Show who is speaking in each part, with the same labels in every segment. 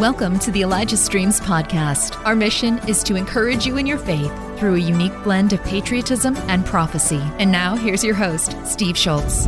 Speaker 1: Welcome to the Elijah Streams podcast. Our mission is to encourage you in your faith through a unique blend of patriotism and prophecy. And now, here's your host, Steve Shultz.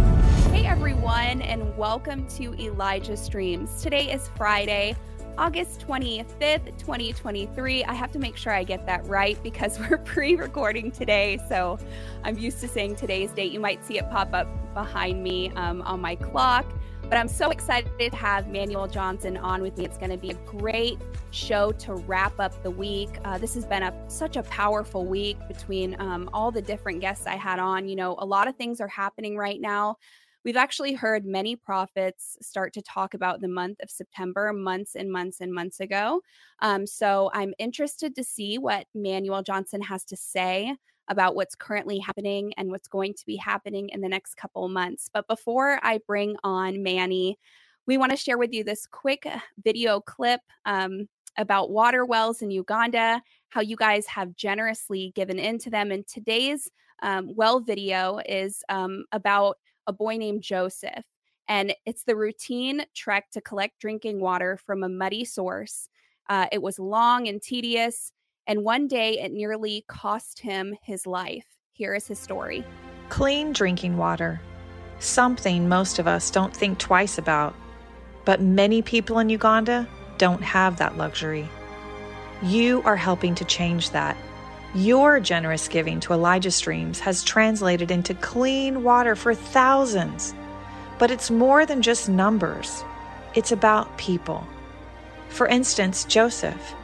Speaker 2: Hey, everyone, and welcome to Elijah Streams. Today is Friday, August 25th, 2023. I have to make sure I get that right because we're pre recording today. So I'm used to saying today's date. You might see it pop up behind me um, on my clock. But I'm so excited to have Manuel Johnson on with me. It's going to be a great show to wrap up the week. Uh, this has been a such a powerful week between um, all the different guests I had on. You know, a lot of things are happening right now. We've actually heard many prophets start to talk about the month of September months and months and months ago. Um, so I'm interested to see what Manuel Johnson has to say about what's currently happening and what's going to be happening in the next couple months. But before I bring on Manny, we want to share with you this quick uh, video clip um, about water wells in Uganda, how you guys have generously given into them. And today's um, well video is um, about a boy named Joseph. And it's the routine trek to collect drinking water from a muddy source. Uh, it was long and tedious. And one day it nearly cost him his life. Here is his story
Speaker 3: Clean drinking water. Something most of us don't think twice about. But many people in Uganda don't have that luxury. You are helping to change that. Your generous giving to Elijah Streams has translated into clean water for thousands. But it's more than just numbers, it's about people. For instance, Joseph.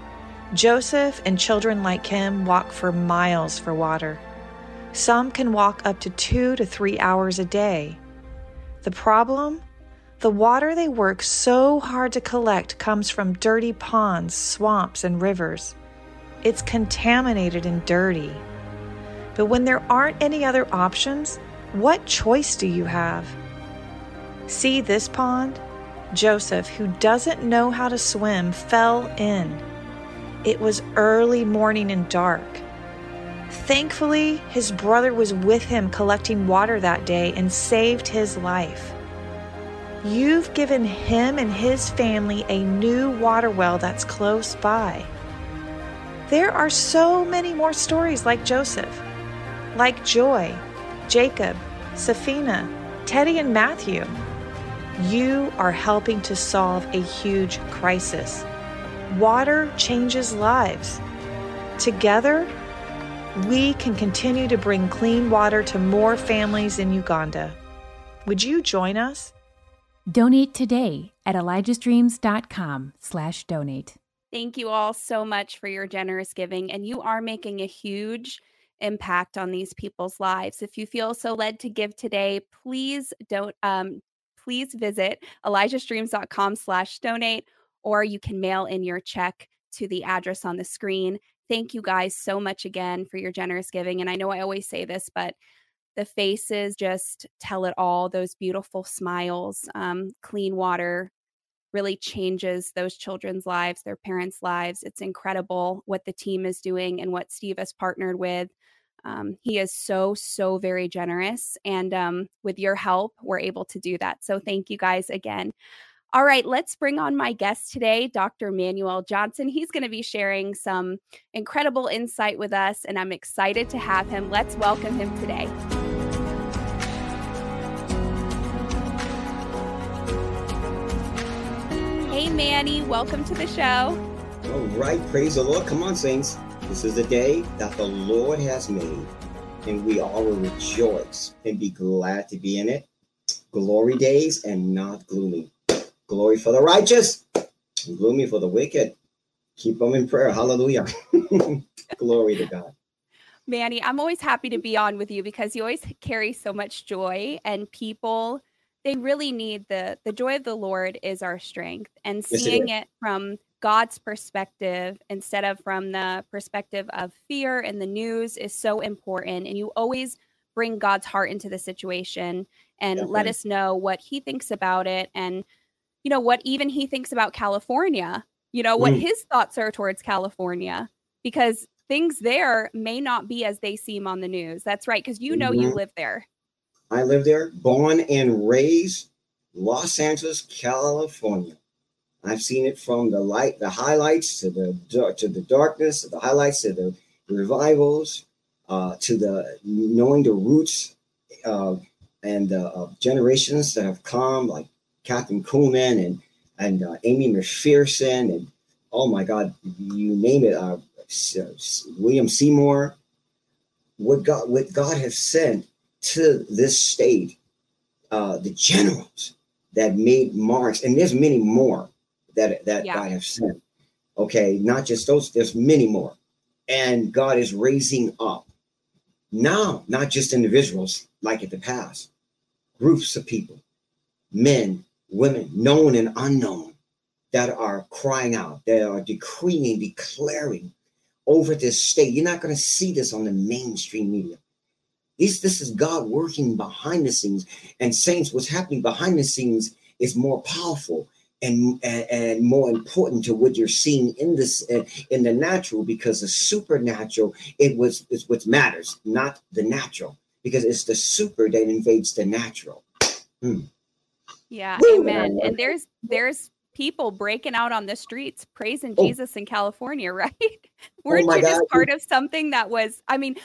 Speaker 3: Joseph and children like him walk for miles for water. Some can walk up to two to three hours a day. The problem? The water they work so hard to collect comes from dirty ponds, swamps, and rivers. It's contaminated and dirty. But when there aren't any other options, what choice do you have? See this pond? Joseph, who doesn't know how to swim, fell in. It was early morning and dark. Thankfully, his brother was with him collecting water that day and saved his life. You've given him and his family a new water well that's close by. There are so many more stories like Joseph, like Joy, Jacob, Safina, Teddy, and Matthew. You are helping to solve a huge crisis. Water changes lives. Together, we can continue to bring clean water to more families in Uganda. Would you join us?
Speaker 4: Donate today at elijahstreams.com slash donate.
Speaker 2: Thank you all so much for your generous giving. And you are making a huge impact on these people's lives. If you feel so led to give today, please don't um, please visit elijahstreams.com slash donate or you can mail in your check to the address on the screen. Thank you guys so much again for your generous giving. And I know I always say this, but the faces just tell it all. Those beautiful smiles, um, clean water really changes those children's lives, their parents' lives. It's incredible what the team is doing and what Steve has partnered with. Um, he is so, so very generous. And um, with your help, we're able to do that. So thank you guys again. All right, let's bring on my guest today, Dr. Manuel Johnson. He's going to be sharing some incredible insight with us, and I'm excited to have him. Let's welcome him today. Hey, Manny, welcome to the show.
Speaker 5: All right, praise the Lord. Come on, saints. This is the day that the Lord has made, and we all will rejoice and be glad to be in it. Glory days and not gloomy. Glory for the righteous, gloomy for the wicked. Keep them in prayer. Hallelujah. Glory to God.
Speaker 2: Manny, I'm always happy to be on with you because you always carry so much joy and people they really need the the joy of the Lord is our strength and seeing yes, it, it from God's perspective instead of from the perspective of fear and the news is so important and you always bring God's heart into the situation and Definitely. let us know what he thinks about it and you know, what even he thinks about California, you know, what mm. his thoughts are towards California, because things there may not be as they seem on the news. That's right. Because you know, mm-hmm. you live there.
Speaker 5: I live there, born and raised Los Angeles, California. I've seen it from the light, the highlights to the to the darkness, the highlights to the revivals, uh, to the knowing the roots uh, and the uh, generations that have come, like Kathryn Kuhlman and and uh, Aimee McPherson and oh my God, you name it, uh, William Seymour. What God, what God has sent to this state, uh, the generals that made marks, and there's many more that that yeah. God has sent. Okay, not just those. There's many more, and God is raising up now, not just individuals like in the past, groups of people, men, women, known and unknown, that are crying out, that are decreeing, declaring over this state. You're not going to see this on the mainstream media. This, this is God working behind the scenes. And saints, what's happening behind the scenes is more powerful and, and, and more important to what you're seeing in this uh, in the natural because the supernatural it was is what matters, not the natural, because it's the super that invades the natural. Hmm.
Speaker 2: Yeah, Woo! amen. And there's there's people breaking out on the streets praising oh. Jesus in California, right? Weren't oh you just part of something that was, I mean,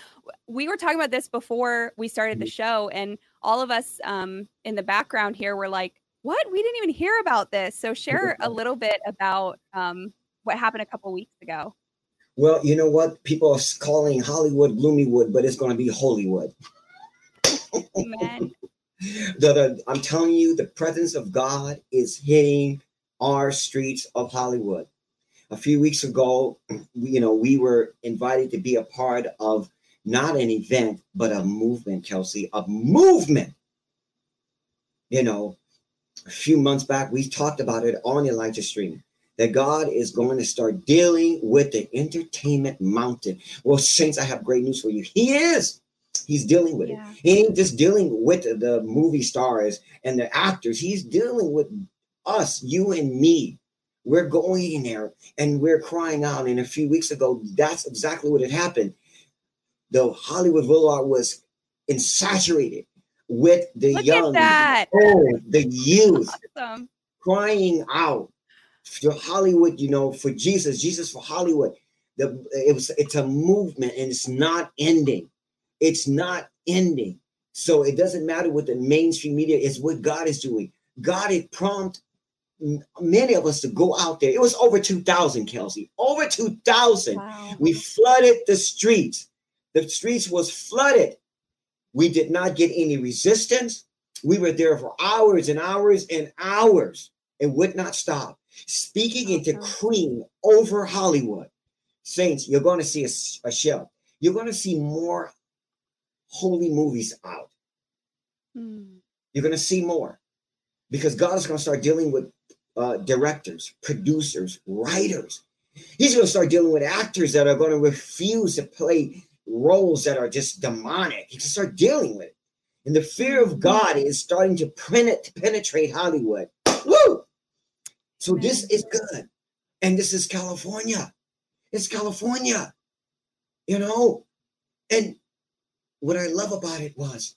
Speaker 2: we were talking about this before we started the mm-hmm. show, and all of us um, in the background here were like, what? We didn't even hear about this. So share a little bit about um, what happened a couple weeks ago.
Speaker 5: Well, you know what? People are calling Hollywood Gloomywood, but it's going to be Holywood. Amen. The, the, I'm telling you, the presence of God is hitting our streets of Hollywood. A few weeks ago, you know, we were invited to be a part of not an event, but a movement, Kelsey, a movement. You know, a few months back, we talked about it on Elijah Stream that God is going to start dealing with the entertainment mountain. Well, Saints, I have great news for you. He is. He's dealing with yeah. it. He ain't just dealing with the movie stars and the actors. He's dealing with us, you and me. We're going in there and we're crying out. And a few weeks ago, that's exactly what had happened. The Hollywood Boulevard was insaturated with the
Speaker 2: Look
Speaker 5: young,
Speaker 2: the
Speaker 5: the youth awesome. crying out for Hollywood, you know, for Jesus, Jesus for Hollywood. The it was it's a movement and it's not ending. It's not ending. So it doesn't matter what the mainstream media is, what God is doing. God had prompt many of us to go out there. It was over 2,000, Kelsey. Over 2,000. Wow. We flooded the streets. The streets was flooded. We did not get any resistance. We were there for hours and hours and hours and would not stop. Speaking and decreeing uh-huh. over Hollywood. Saints, you're going to see a, a show. You're going to see more holy movies out. Mm. You're going to see more because God is going to start dealing with uh, directors, producers, writers. He's going to start dealing with actors that are going to refuse to play roles that are just demonic. He can start dealing with it. And the fear of God is starting to penetrate Hollywood. Woo! So this is good. And this is California. It's California. You know? And what I love about it was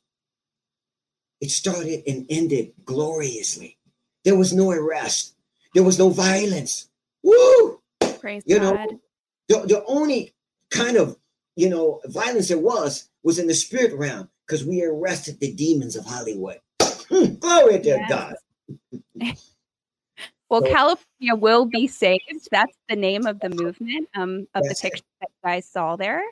Speaker 5: it started and ended gloriously. There was no arrest. There was no violence. Woo!
Speaker 2: Praise you God. know,
Speaker 5: the, the only kind of you know violence there was was in the spirit realm because we arrested the demons of Hollywood. Hmm, glory to yes. God.
Speaker 2: well, so, California will be saved. That's the name of the movement um, of the picture it. that you guys saw there.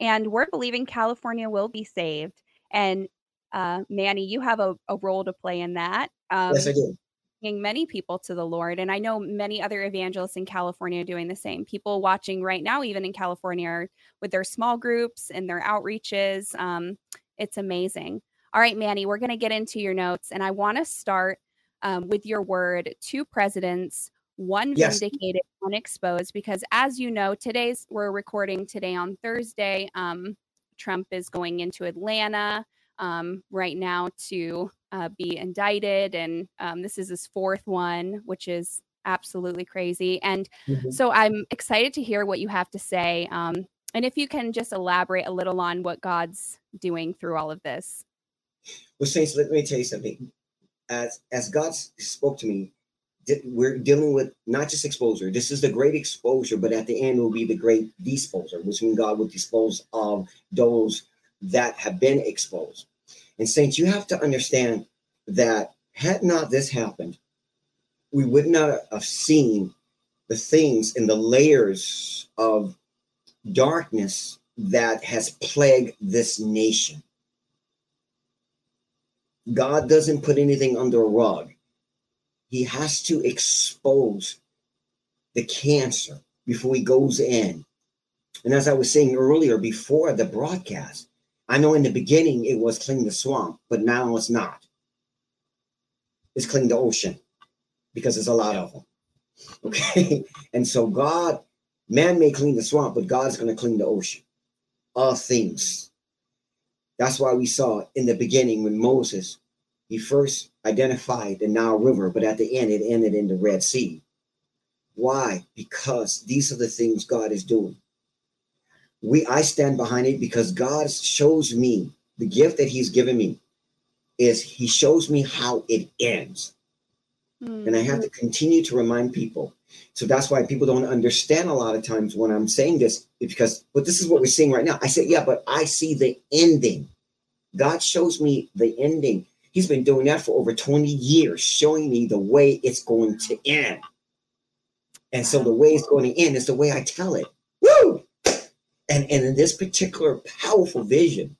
Speaker 2: And we're believing California will be saved. And uh, Manny, you have a, a, role to play in that.
Speaker 5: Um, yes, I do Bringing
Speaker 2: many people to the Lord. And I know many other evangelists in California doing the same. People watching right now, even in California, are with their small groups and their outreaches. Um, it's amazing. All right, Manny, we're going to get into your notes. And I want to start um, with your word two presidents, one yes. vindicated, one exposed, because as you know, today's we're recording today on Thursday. Um, Trump is going into Atlanta um, right now to uh, be indicted. And um, this is his fourth one, which is absolutely crazy. And mm-hmm. so I'm excited to hear what you have to say. Um, and if you can just elaborate a little on what God's doing through all of this.
Speaker 5: Well, Saints, let me tell you something. As as God spoke to me, we're dealing with not just exposure. This is the great exposure, but at the end will be the great disposer, which means God will dispose of those that have been exposed. And saints, you have to understand that had not this happened, we would not have seen the things in the layers of darkness that has plagued this nation. God doesn't put anything under a rug. He has to expose the cancer before he goes in. And as I was saying earlier before the broadcast, I know in the beginning it was clean the swamp, but now it's not. It's clean the ocean because there's a lot of them. Okay. And so God, man may clean the swamp, but God's going to clean the ocean. All things. That's why we saw in the beginning when Moses, he first identified the Nile River, but at the end it ended in the Red Sea. Why? Because these are the things God is doing. We I stand behind it because God shows me the gift that He's given me is He shows me how it ends. Mm-hmm. And I have to continue to remind people. So that's why people don't understand a lot of times when I'm saying this, because but this is what we're seeing right now. I say, yeah, but I see the ending. God shows me the ending. He's been doing that for over 20 years, showing me the way it's going to end. And so the way it's going to end is the way I tell it. Woo! And, and in this particular powerful vision,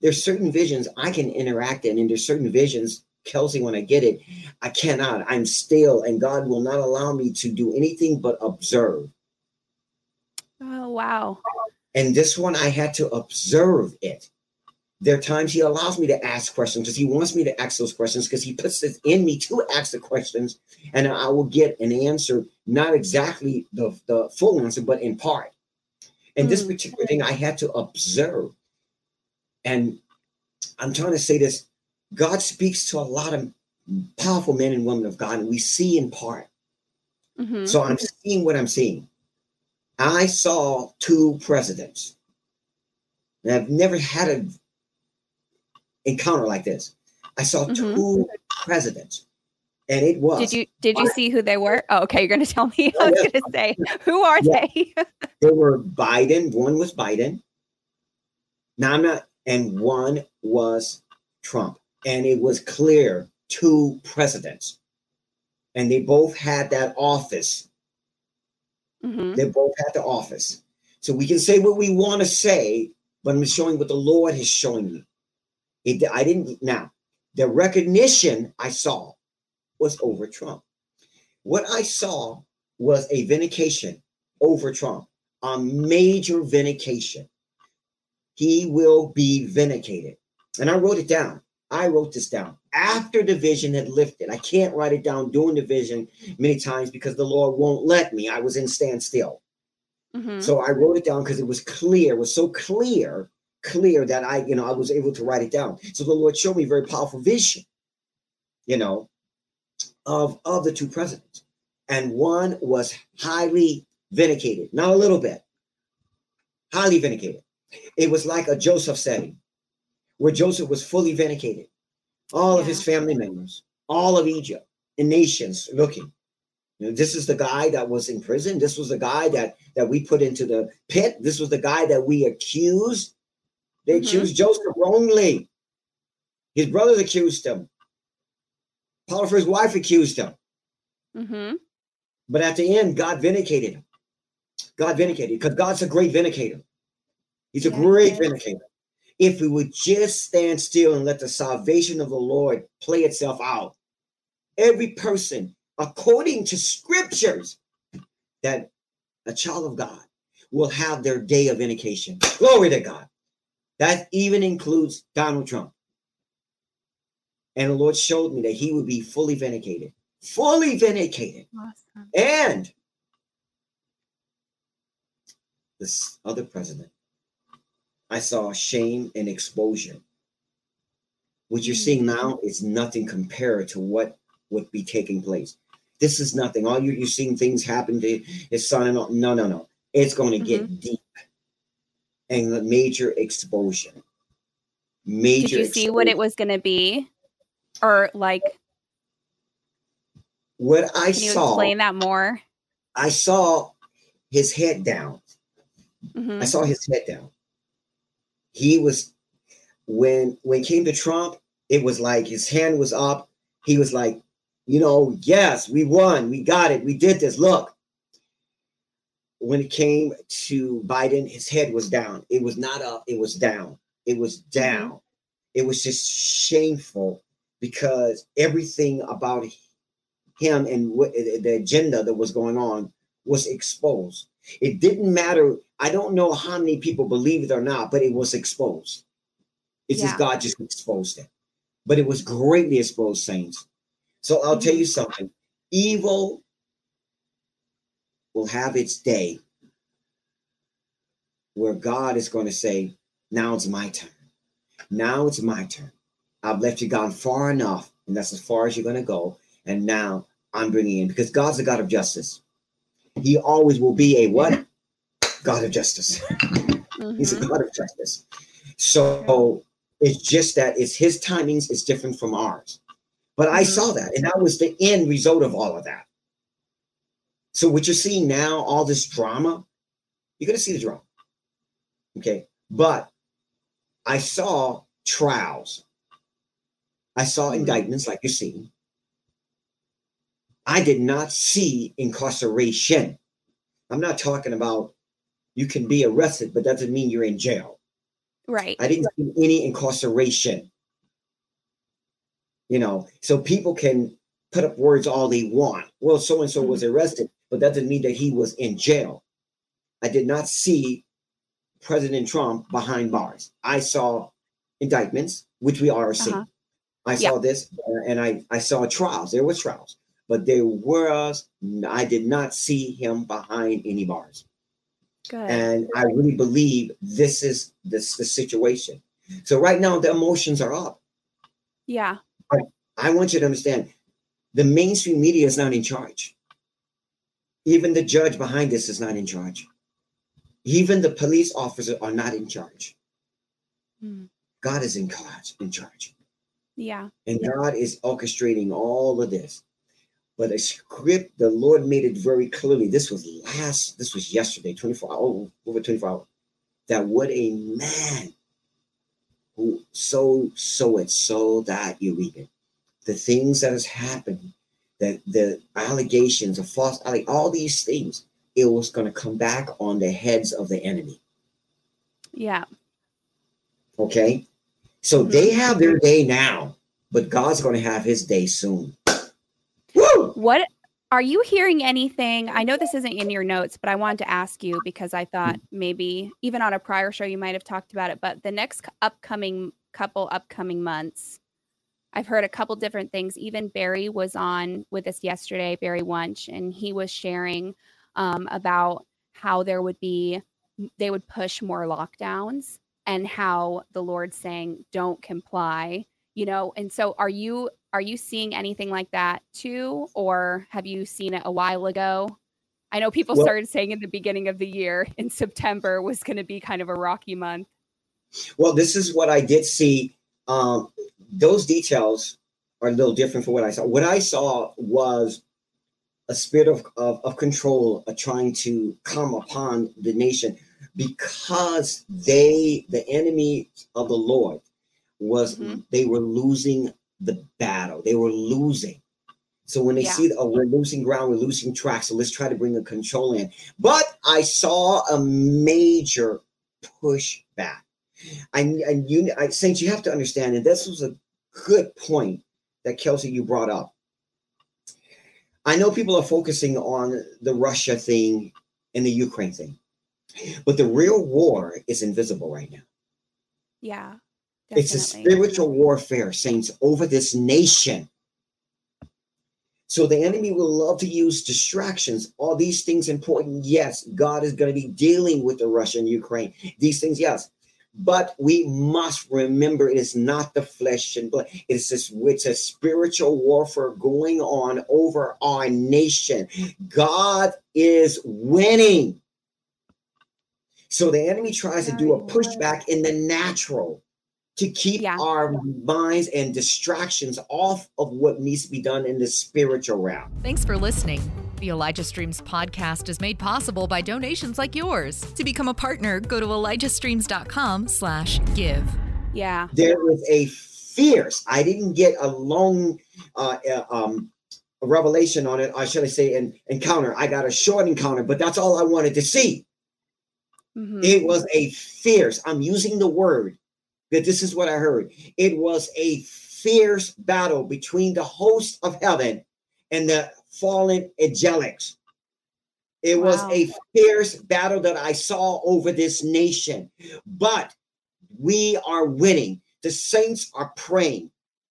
Speaker 5: there's certain visions I can interact in, and there's certain visions, Kelsey, when I get it, I cannot. I'm still, and God will not allow me to do anything but observe.
Speaker 2: Oh, wow.
Speaker 5: And this one, I had to observe it there are times he allows me to ask questions because he wants me to ask those questions because he puts it in me to ask the questions and i will get an answer not exactly the, the full answer but in part. And this particular thing i had to observe and i'm trying to say this god speaks to a lot of powerful men and women of god and we see in part. Mm-hmm. so i'm seeing what i'm seeing. I saw two presidents and I've never had a encounter like this. I saw mm-hmm. two presidents, and it was.
Speaker 2: Did you did you see who they were? Oh, okay, you're going to tell me. I was going to say, who are yeah. they?
Speaker 5: they were Biden. One was Biden. Now I'm not, and one was Trump, and it was clear two presidents, and they both had that office. Mm-hmm. They both had the office, so we can say what we want to say, but I'm showing what the Lord has shown me. It, I didn't now the recognition I saw was over Trump. What I saw was a vindication over Trump, a major vindication. He will be vindicated. And I wrote it down. I wrote this down after the vision had lifted. I can't write it down during the vision many times because the Lord won't let me. I was in standstill. Mm-hmm. So I wrote it down because it was clear, it was so clear clear that I, you know, I was able to write it down. So the Lord showed me very powerful vision, you know, of of the two presidents. And one was highly vindicated, not a little bit, highly vindicated. It was like a Joseph setting, where Joseph was fully vindicated. All yeah. of his family members, all of Egypt, and nations looking. You know, this is the guy that was in prison. This was the guy that that we put into the pit. This was the guy that we accused they mm-hmm. accused Joseph wrongly. His brothers accused him. Potiphar's wife accused him. Mm-hmm. But at the end, God vindicated him. God vindicated because God's a great vindicator. He's a yeah, great vindicator. If we would just stand still and let the salvation of the Lord play itself out, every person, according to scriptures, that a child of God will have their day of vindication. Glory to God. That even includes Donald Trump. And the Lord showed me that he would be fully vindicated, fully vindicated. Awesome. And this other president, I saw shame and exposure. What you're seeing mm-hmm. now is nothing compared to what would be taking place. This is nothing. All you, you're seeing things happen to his son and all. No, no, no. It's going to mm-hmm. get deep and major explosion.
Speaker 2: Major. Did you see what it was going to be, or like?
Speaker 5: what I
Speaker 2: Can you
Speaker 5: saw,
Speaker 2: explain that more?
Speaker 5: I saw his head down.
Speaker 2: Mhm.
Speaker 5: I saw his head down. He was when when it came to Trump, it was like his hand was up. He was like, you know, yes, we won, we got it, we did this. Look. When it came to Biden, his head was down. It was not up, it was down. It was mm-hmm. down. It was just shameful because everything about him and what the agenda that was going on was exposed. It didn't matter. I don't know how many people believe it or not, but it was exposed. It's
Speaker 2: Yeah.
Speaker 5: just God just exposed it. But it was greatly exposed, saints. So I'll tell you mm-hmm. something. Evil will have its day where God is going to say, Now it's my turn. Now it's my turn. I've left you gone far enough, and that's as far as you're going to go. And now I'm bringing in because God's a God of justice. He always will be a what? God of justice. He's a
Speaker 2: Mhm.
Speaker 5: God of justice. So it's just that it's his timings is different from ours. But I
Speaker 2: Mhm.
Speaker 5: saw that, and that was the end result of all of that. So what you're seeing now, all this drama, you're gonna see the drama. Okay. But I saw trials. I saw
Speaker 2: Mhm.
Speaker 5: indictments like you're seeing. I did not see incarceration. I'm not talking about you can be arrested, but that doesn't mean you're in jail.
Speaker 2: Right.
Speaker 5: I didn't see any incarceration. You know, so people can put up words all they want. Well, so and so was arrested, but that doesn't mean that he was in jail. I did not see President Trump behind bars. I saw indictments, which we are seeing.
Speaker 2: Uh-huh.
Speaker 5: I saw this, uh, and I I saw trials. There were trials, but there was I did not see him behind any bars.
Speaker 2: Good.
Speaker 5: And I really believe this is this the situation. So right now the emotions are up.
Speaker 2: yeah.
Speaker 5: I want you to understand the mainstream media is not in charge. Even the judge behind this is not in charge. Even the police officers are not in charge.
Speaker 2: Mm.
Speaker 5: God is in charge, in charge.
Speaker 2: Yeah.
Speaker 5: And God is orchestrating all of this. But a script, the Lord made it very clearly. This was last, this was yesterday, 24 hours, over 24 hours. That what a man who so so it, so that you reap it. The things that has happened, that the allegations of false alle- all these things, it was going to come back on the heads of the enemy.
Speaker 2: Yeah.
Speaker 5: Okay. So
Speaker 2: Mhm.
Speaker 5: they have their day now, but God's going to have his day soon. Woo!
Speaker 2: What are you hearing anything? I know this isn't in your notes, but I wanted to ask you because I thought maybe even on a prior show you might have talked about it, but the next upcoming couple upcoming months, I've heard a couple different things. Even Barry was on with us yesterday, Barry Wunsch, and he was sharing um, about how there would be they would push more lockdowns and how the Lord's saying don't comply, you know. And so are you are you seeing anything like that too or have you seen it a while ago? I know people
Speaker 5: Well-
Speaker 2: started saying in the beginning of the year in September was going to be kind of a rocky month.
Speaker 5: Well, this is what I did see. Um, those details are a little different from what I saw. What I saw was a spirit of, of, of control uh, trying to come upon the nation because they, the enemy of the Lord, was
Speaker 2: Mhm.
Speaker 5: they were losing the battle. They were losing. So when they
Speaker 2: Yeah.
Speaker 5: see, oh, we're losing ground, we're losing track, so let's try to bring a control in. But I saw a major pushback. I, and you, I, Saints, you have to understand, and this was a good point that Kelsey you brought up. I know people are focusing on the Russia thing and the Ukraine thing, but the real war is invisible right now.
Speaker 2: Yeah.
Speaker 5: It's a spiritual warfare, saints, over this nation. So the enemy will love to use distractions. All these things important. Yes, God is going to be dealing with the Russia and Ukraine. These things, yes. But we must remember it is not the flesh and blood. It's this it's a spiritual warfare going on over our nation. God is winning. So the enemy tries to do a pushback in the natural to keep
Speaker 2: Yeah.
Speaker 5: our minds and distractions off of what needs to be done in the spiritual realm.
Speaker 1: Thanks for listening. The Elijah Streams podcast is made possible by donations like yours. To become a partner, go to elijahstreams.com slash give.
Speaker 2: Yeah.
Speaker 5: There is a fierce, I didn't get a long uh, uh, um, revelation on it, or should I say an encounter. I got a short encounter, but that's all I wanted to see.
Speaker 2: Mhm.
Speaker 5: It was a fierce, I'm using the word that this is what I heard. It was a fierce battle between the host of heaven and the fallen angelics. It was a fierce battle that I saw over this nation, but we are winning. The saints are praying.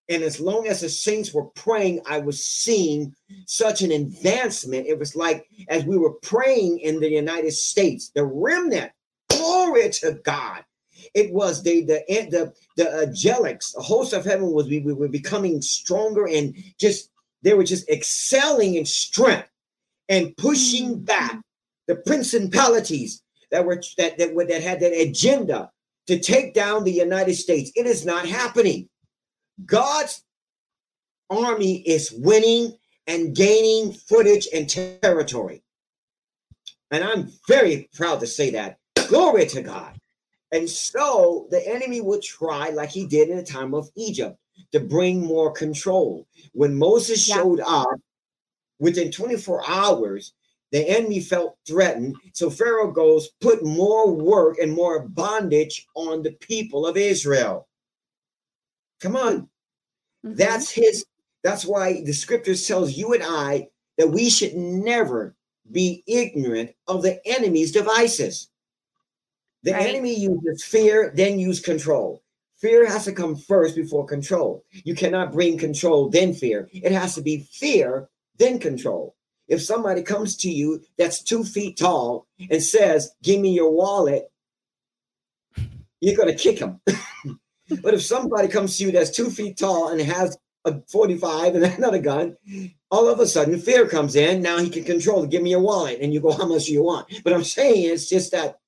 Speaker 5: And as long as the saints were praying, I was seeing such an advancement. It was like as we were praying in the United States, the remnant, glory to God. It was the the the the angelics, the host of heaven was we, we were becoming stronger and just they were just excelling in strength and pushing mm-hmm. back the principalities that were that that, were- that had that agenda to take down the United States. It is not happening. God's army is winning and gaining footage and territory. And I'm very proud to say that. Glory to God. And so the enemy will try, like he did in the time of Egypt, to bring more control. When Moses
Speaker 2: Yeah.
Speaker 5: showed up, within 24 hours, the enemy felt threatened. So Pharaoh goes, put more work and more bondage on the people of Israel. Come on.
Speaker 2: Mhm.
Speaker 5: That's his, that's why the scriptures tells you and I that we should never be ignorant of the enemy's devices. The
Speaker 2: Right.
Speaker 5: enemy uses fear, then use control. Fear has to come first before control. You cannot bring control, then fear. It has to be fear, then control. If somebody comes to you that's two feet tall and says, Give me your wallet, you're going to kick him. but if somebody comes to you that's two feet tall and has a 45 and another gun, all of a sudden fear comes in. Now he can control. Give me your wallet. And you go, How much do you want? But I'm saying it's just that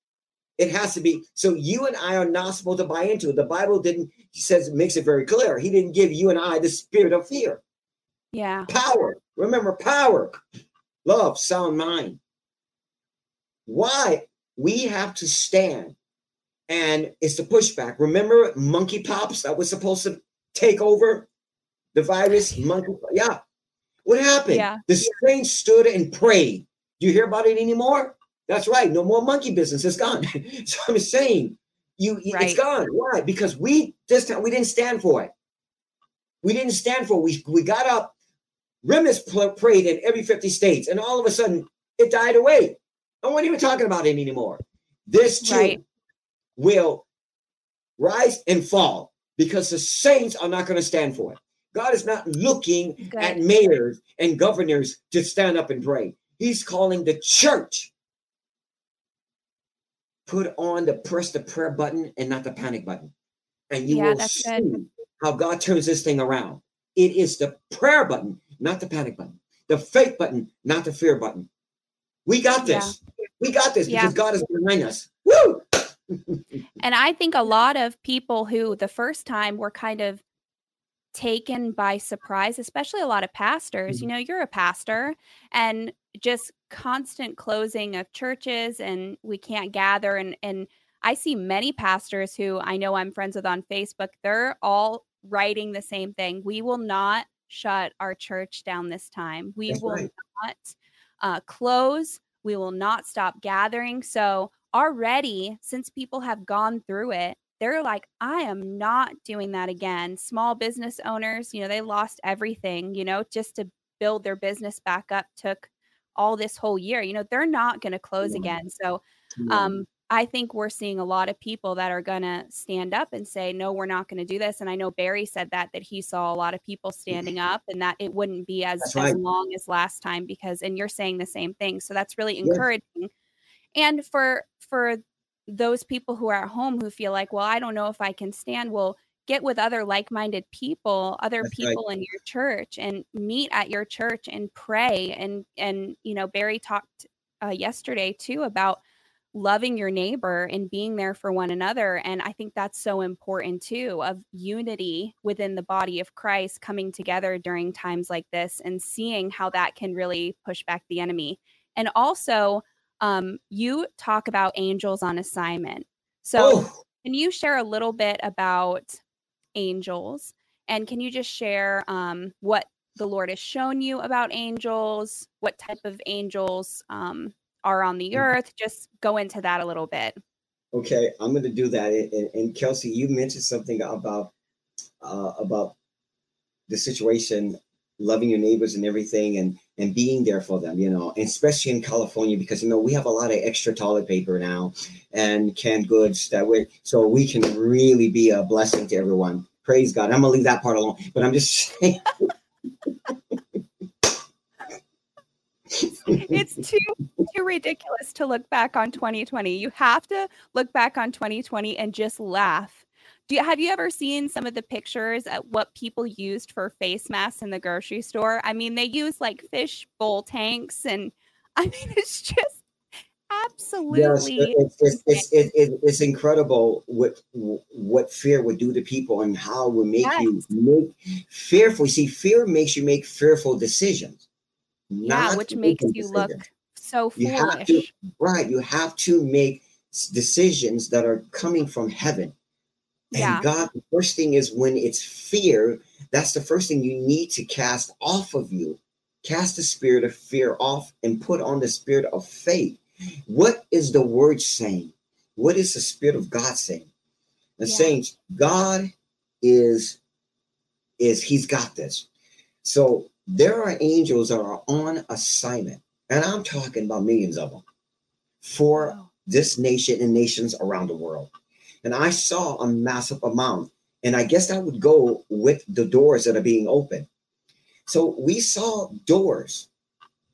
Speaker 5: it has to be. So you and I are not supposed to buy into it. The Bible didn't, he says, makes it very clear. He didn't give you and I the spirit of fear.
Speaker 2: Yeah.
Speaker 5: Power. Remember, power, love, sound mind. Why? We have to stand. And it's the pushback. Remember monkeypox that was supposed to take over the virus? Monkey, yeah. What happened?
Speaker 2: Yeah.
Speaker 5: The saints stood and prayed. Do you hear about it anymore? That's right. No more monkey business. It's gone. so I'm saying
Speaker 2: you—it's
Speaker 5: gone. Why? Because we this time we didn't stand for it. We didn't stand for it. We we got up. Pl- prayed in every 50 states, and all of a sudden it died away. No one even talking about it anymore. This too
Speaker 2: Right.
Speaker 5: will rise and fall because the saints are not going to stand for it. God is not looking
Speaker 2: Good.
Speaker 5: at mayors and governors to stand up and pray. He's calling the church. Put on the press the prayer button and not the panic button. And you
Speaker 2: Yeah,
Speaker 5: will see
Speaker 2: good.
Speaker 5: how God turns this thing around. It is the prayer button, not the panic button. The faith button, not the fear button. We got this. We got this
Speaker 2: Yeah.
Speaker 5: because God is behind us. Woo!
Speaker 2: And I think a lot of people who the first time were kind of taken by surprise, especially a lot of pastors. You know, you're a pastor and just constant closing of churches and we can't gather and and I see many pastors who I know I'm friends with on Facebook, they're all writing the same thing. We will not shut our church down this time. We
Speaker 5: That's
Speaker 2: will
Speaker 5: right.
Speaker 2: not uh, close. We will not stop gathering. So, already, since people have gone through it, they're like, I am not doing that again. Small business owners, you know, they lost everything, you know, just to build their business back up took all this whole year. You know, they're not going to close
Speaker 5: Yeah.
Speaker 2: again. So, um, I think we're seeing a lot of people that are going to stand up and say, no, we're not going to do this. And I know Barry said that, that he saw a lot of people standing up and that it wouldn't be as,
Speaker 5: That's
Speaker 2: as long as last time because, and you're saying the same thing. So that's really
Speaker 5: Yes.
Speaker 2: encouraging. And for, for those people who are at home who feel like, well, I don't know if I can stand, well, get with other like-minded people, other
Speaker 5: That's right.
Speaker 2: people in your church and meet at your church and pray. And, and, you know, Barry talked uh, yesterday too about loving your neighbor and being there for one another. And I think that's so important too of unity within the body of Christ coming together during times like this and seeing how that can really push back the enemy. And also, um, you talk about angels on assignment. So, oh. can you share a little bit about angels? And can you just share um, what the Lord has shown you about angels, what type of angels um, are on the mm. earth. Just go into that a little bit.
Speaker 5: Okay, I'm going to do that. And, and Kelsey, you mentioned something about uh, about the situation, loving your neighbors and everything, and and being there for them. You know, especially in California because you know we have a lot of extra toilet paper now and canned goods that way, so we can really be a blessing to everyone. Praise God. I'm gonna leave that part alone, but I'm just saying.
Speaker 2: it's too too ridiculous to look back on 2020. You have to look back on 2020 and just laugh. Do you, have you ever seen some of the pictures at what people used for face masks in the grocery store? I mean, they use like fish bowl tanks, and I mean, it's just absolutely
Speaker 5: yes, it's, it's, it's, it's, incredible what what fear would do to people and how it would make yes. you make fearful see fear makes you make fearful decisions
Speaker 2: yeah, which makes you decisions. look so foolish.
Speaker 5: You have to, right. You have to make decisions that are coming from heaven. And yeah. God, the first thing is when it's fear, that's the first thing you need to cast off of you. Cast the spirit of fear off and put on the spirit of faith. What is the word saying? What is the spirit of God saying? The yeah. saints, God is is he's got this. So there are angels that are on assignment, and I'm talking about millions of them for wow. this nation and nations around the world. And I saw a massive amount, and I guess that would go with the doors that are being opened. So we saw doors.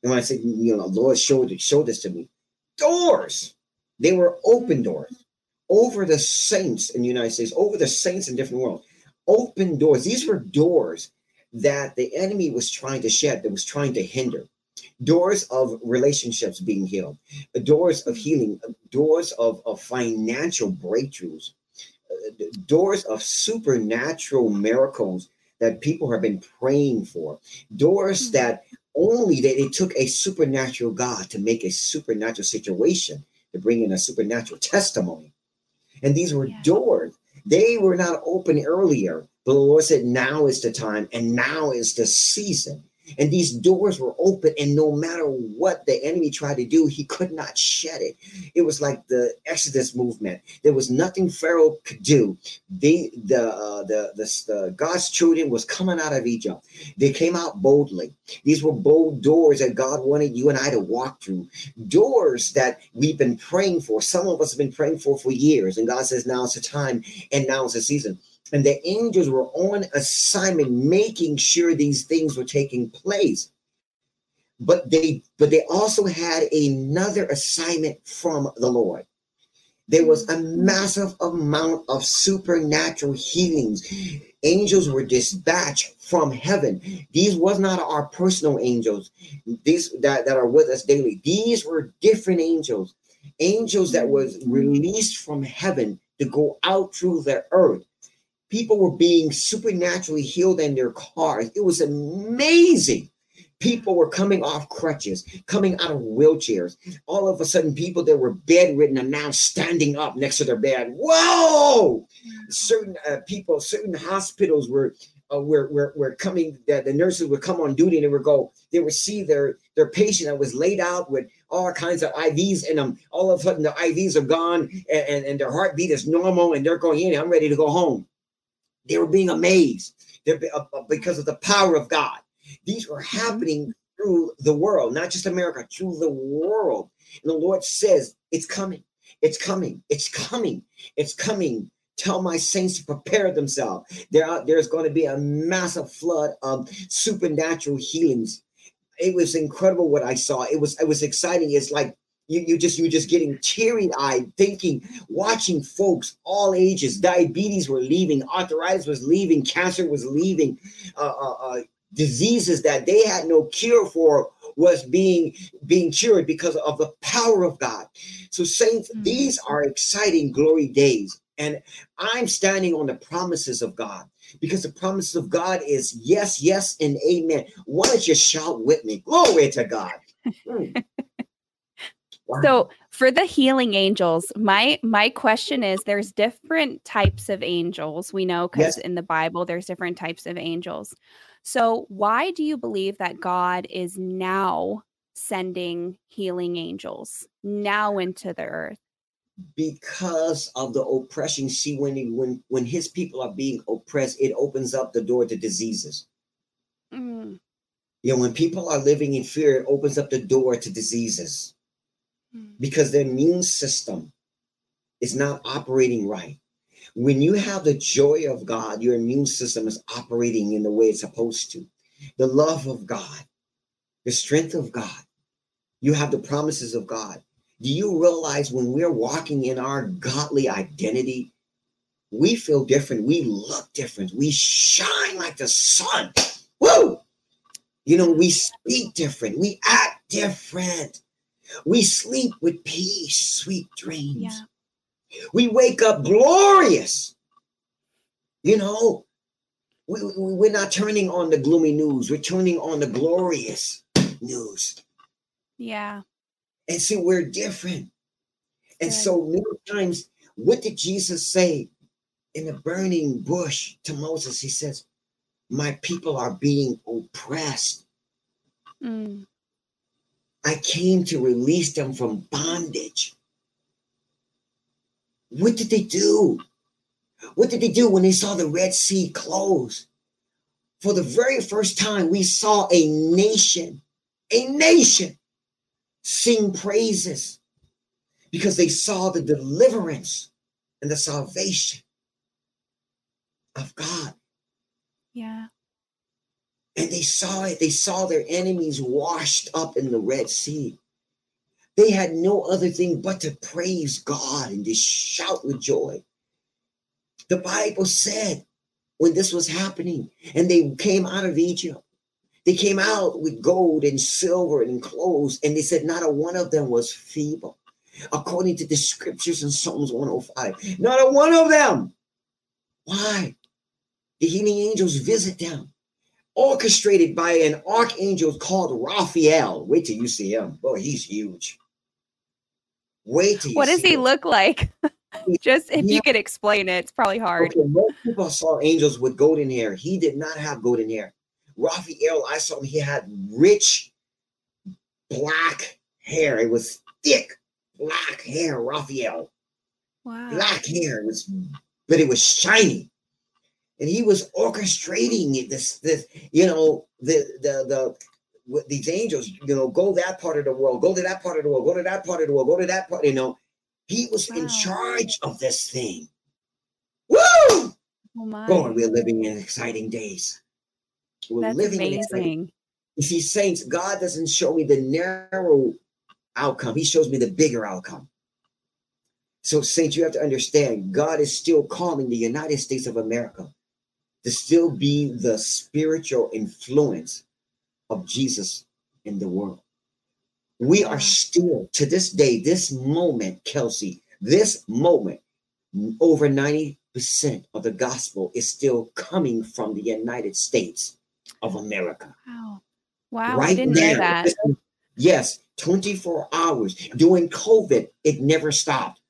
Speaker 5: And when I said, you know, Lord showed showed this to me, doors. They were open doors over the saints in the United States, over the saints in different worlds. Open doors. These were doors that the enemy was trying to shed, that was trying to hinder. Doors of relationships being healed, doors of healing, doors of, of financial breakthroughs, doors of supernatural miracles that people have been praying for, doors mm-hmm. that only that it took a supernatural God to make a supernatural situation to bring in a supernatural testimony. And these were yeah. doors. They were not open earlier. But the Lord said, now is the time and now is the season. And these doors were open, and no matter what the enemy tried to do, he could not shed it. It was like the Exodus movement. There was nothing Pharaoh could do. The, uh, the, the, the God's children was coming out of Egypt. They came out boldly. These were bold doors that God wanted you and I to walk through. Doors that we've been praying for. Some of us have been praying for for years, and God says now is the time, and now is the season and the angels were on assignment making sure these things were taking place. But they but they also had another assignment from the lord. There was a massive amount of supernatural healings. Angels were dispatched from heaven. These was not our personal angels these that, that are with us daily. These were different angels. Angels that was released from heaven to go out through the earth People were being supernaturally healed in their cars. It was amazing. People were coming off crutches, coming out of wheelchairs. All of a sudden, people that were bedridden are now standing up next to their bed. Whoa! Certain uh, people, certain hospitals were uh, were, were, were coming that the nurses would come on duty and they would go they would see their their patient that was laid out with all kinds of ivs in them all of a sudden the ivs are gone and, and, and their heartbeat is normal and they're going in i'm ready to go home they were being amazed uh, uh, because of the power of God. These were mm-hmm. happening through the world, not just America, through the world. And the Lord says, It's coming, it's coming, it's coming, it's coming. Tell my saints to prepare themselves. There, there's going to be a massive flood of supernatural healings. It was incredible what I saw. It was it was exciting. It's like you, you just you're just getting teary-eyed thinking watching folks all ages diabetes were leaving arthritis was leaving cancer was leaving uh, uh, uh, diseases that they had no cure for was being being cured because of the power of God. So saints, mm-hmm. these are exciting glory days. And I'm standing on the promises of God because the promises of God is yes, yes, and amen. Why don't you shout with me? Glory to God. Mm.
Speaker 2: So for the healing angels, my my question is there's different types of angels. We know because yes. in the Bible there's different types of angels. So why do you believe that God is now sending healing angels now into the earth?
Speaker 5: Because of the oppression. See, when he, when when his people are being oppressed, it opens up the door to diseases. Mm. You know, when people are living in fear, it opens up the door to diseases. Hmm. because their immune system is not operating right. When you have the joy of God, your immune system is operating in the way it's supposed to. The love of God, the strength of God, you have the promises of God. Do you realize when we're walking in our godly identity, we feel different, we look different, we shine like the sun. Woo! You know, we speak different, we act different. We sleep with peace, sweet dreams. Yeah. We wake up glorious. You know, we, we're not turning on the gloomy news, we're turning on the glorious news.
Speaker 2: Yeah.
Speaker 5: And see, we're different. And Good. so many times, what did Jesus say in the burning bush to Moses? He says, My people are being oppressed. Mm. I came to release them from bondage. What did they do? What did they do when they saw the Red Sea close? For the very first time, we saw a nation, a nation sing praises because they saw the deliverance and the salvation of God.
Speaker 2: Yeah.
Speaker 5: And they saw it. They saw their enemies washed up in the Red Sea. They had no other thing but to praise God and to shout with joy. The Bible said when this was happening and they came out of Egypt, they came out with gold and silver and clothes, and they said not a one of them was feeble. According to the scriptures in Psalms 105, not a one of them. Why? The healing angels visit them orchestrated by an archangel called Raphael. Wait till you see him. Boy, he's huge. Wait till
Speaker 2: What does he him. look like? Just if yeah. you could explain it, it's probably hard.
Speaker 5: Okay, most people saw angels with golden hair. He did not have golden hair. Raphael, I saw him, he had rich black hair. It was thick black hair, Raphael. Wow. Black hair. It was, but it was shiny and he was orchestrating this this you know the the the these angels you know go that part of the world go to that part of the world go to that part of the world go to that part you know. He was wow. in charge of this thing. Woo! Oh my. boy we're living in exciting days.
Speaker 2: We're That's living amazing. in exciting
Speaker 5: you see saints god doesn't show me the narrow outcome. He shows me the bigger outcome. So saints you have to understand god is still calling the united states of america to still be the spiritual influence of Jesus in the world. We are still to this day, this moment, Kelsey, this moment, over 90% of the gospel is still coming from the United States of America.
Speaker 2: Wow. Wow. Right I didn't now, know that.
Speaker 5: Yes, 24 hours. During COVID, it never stopped.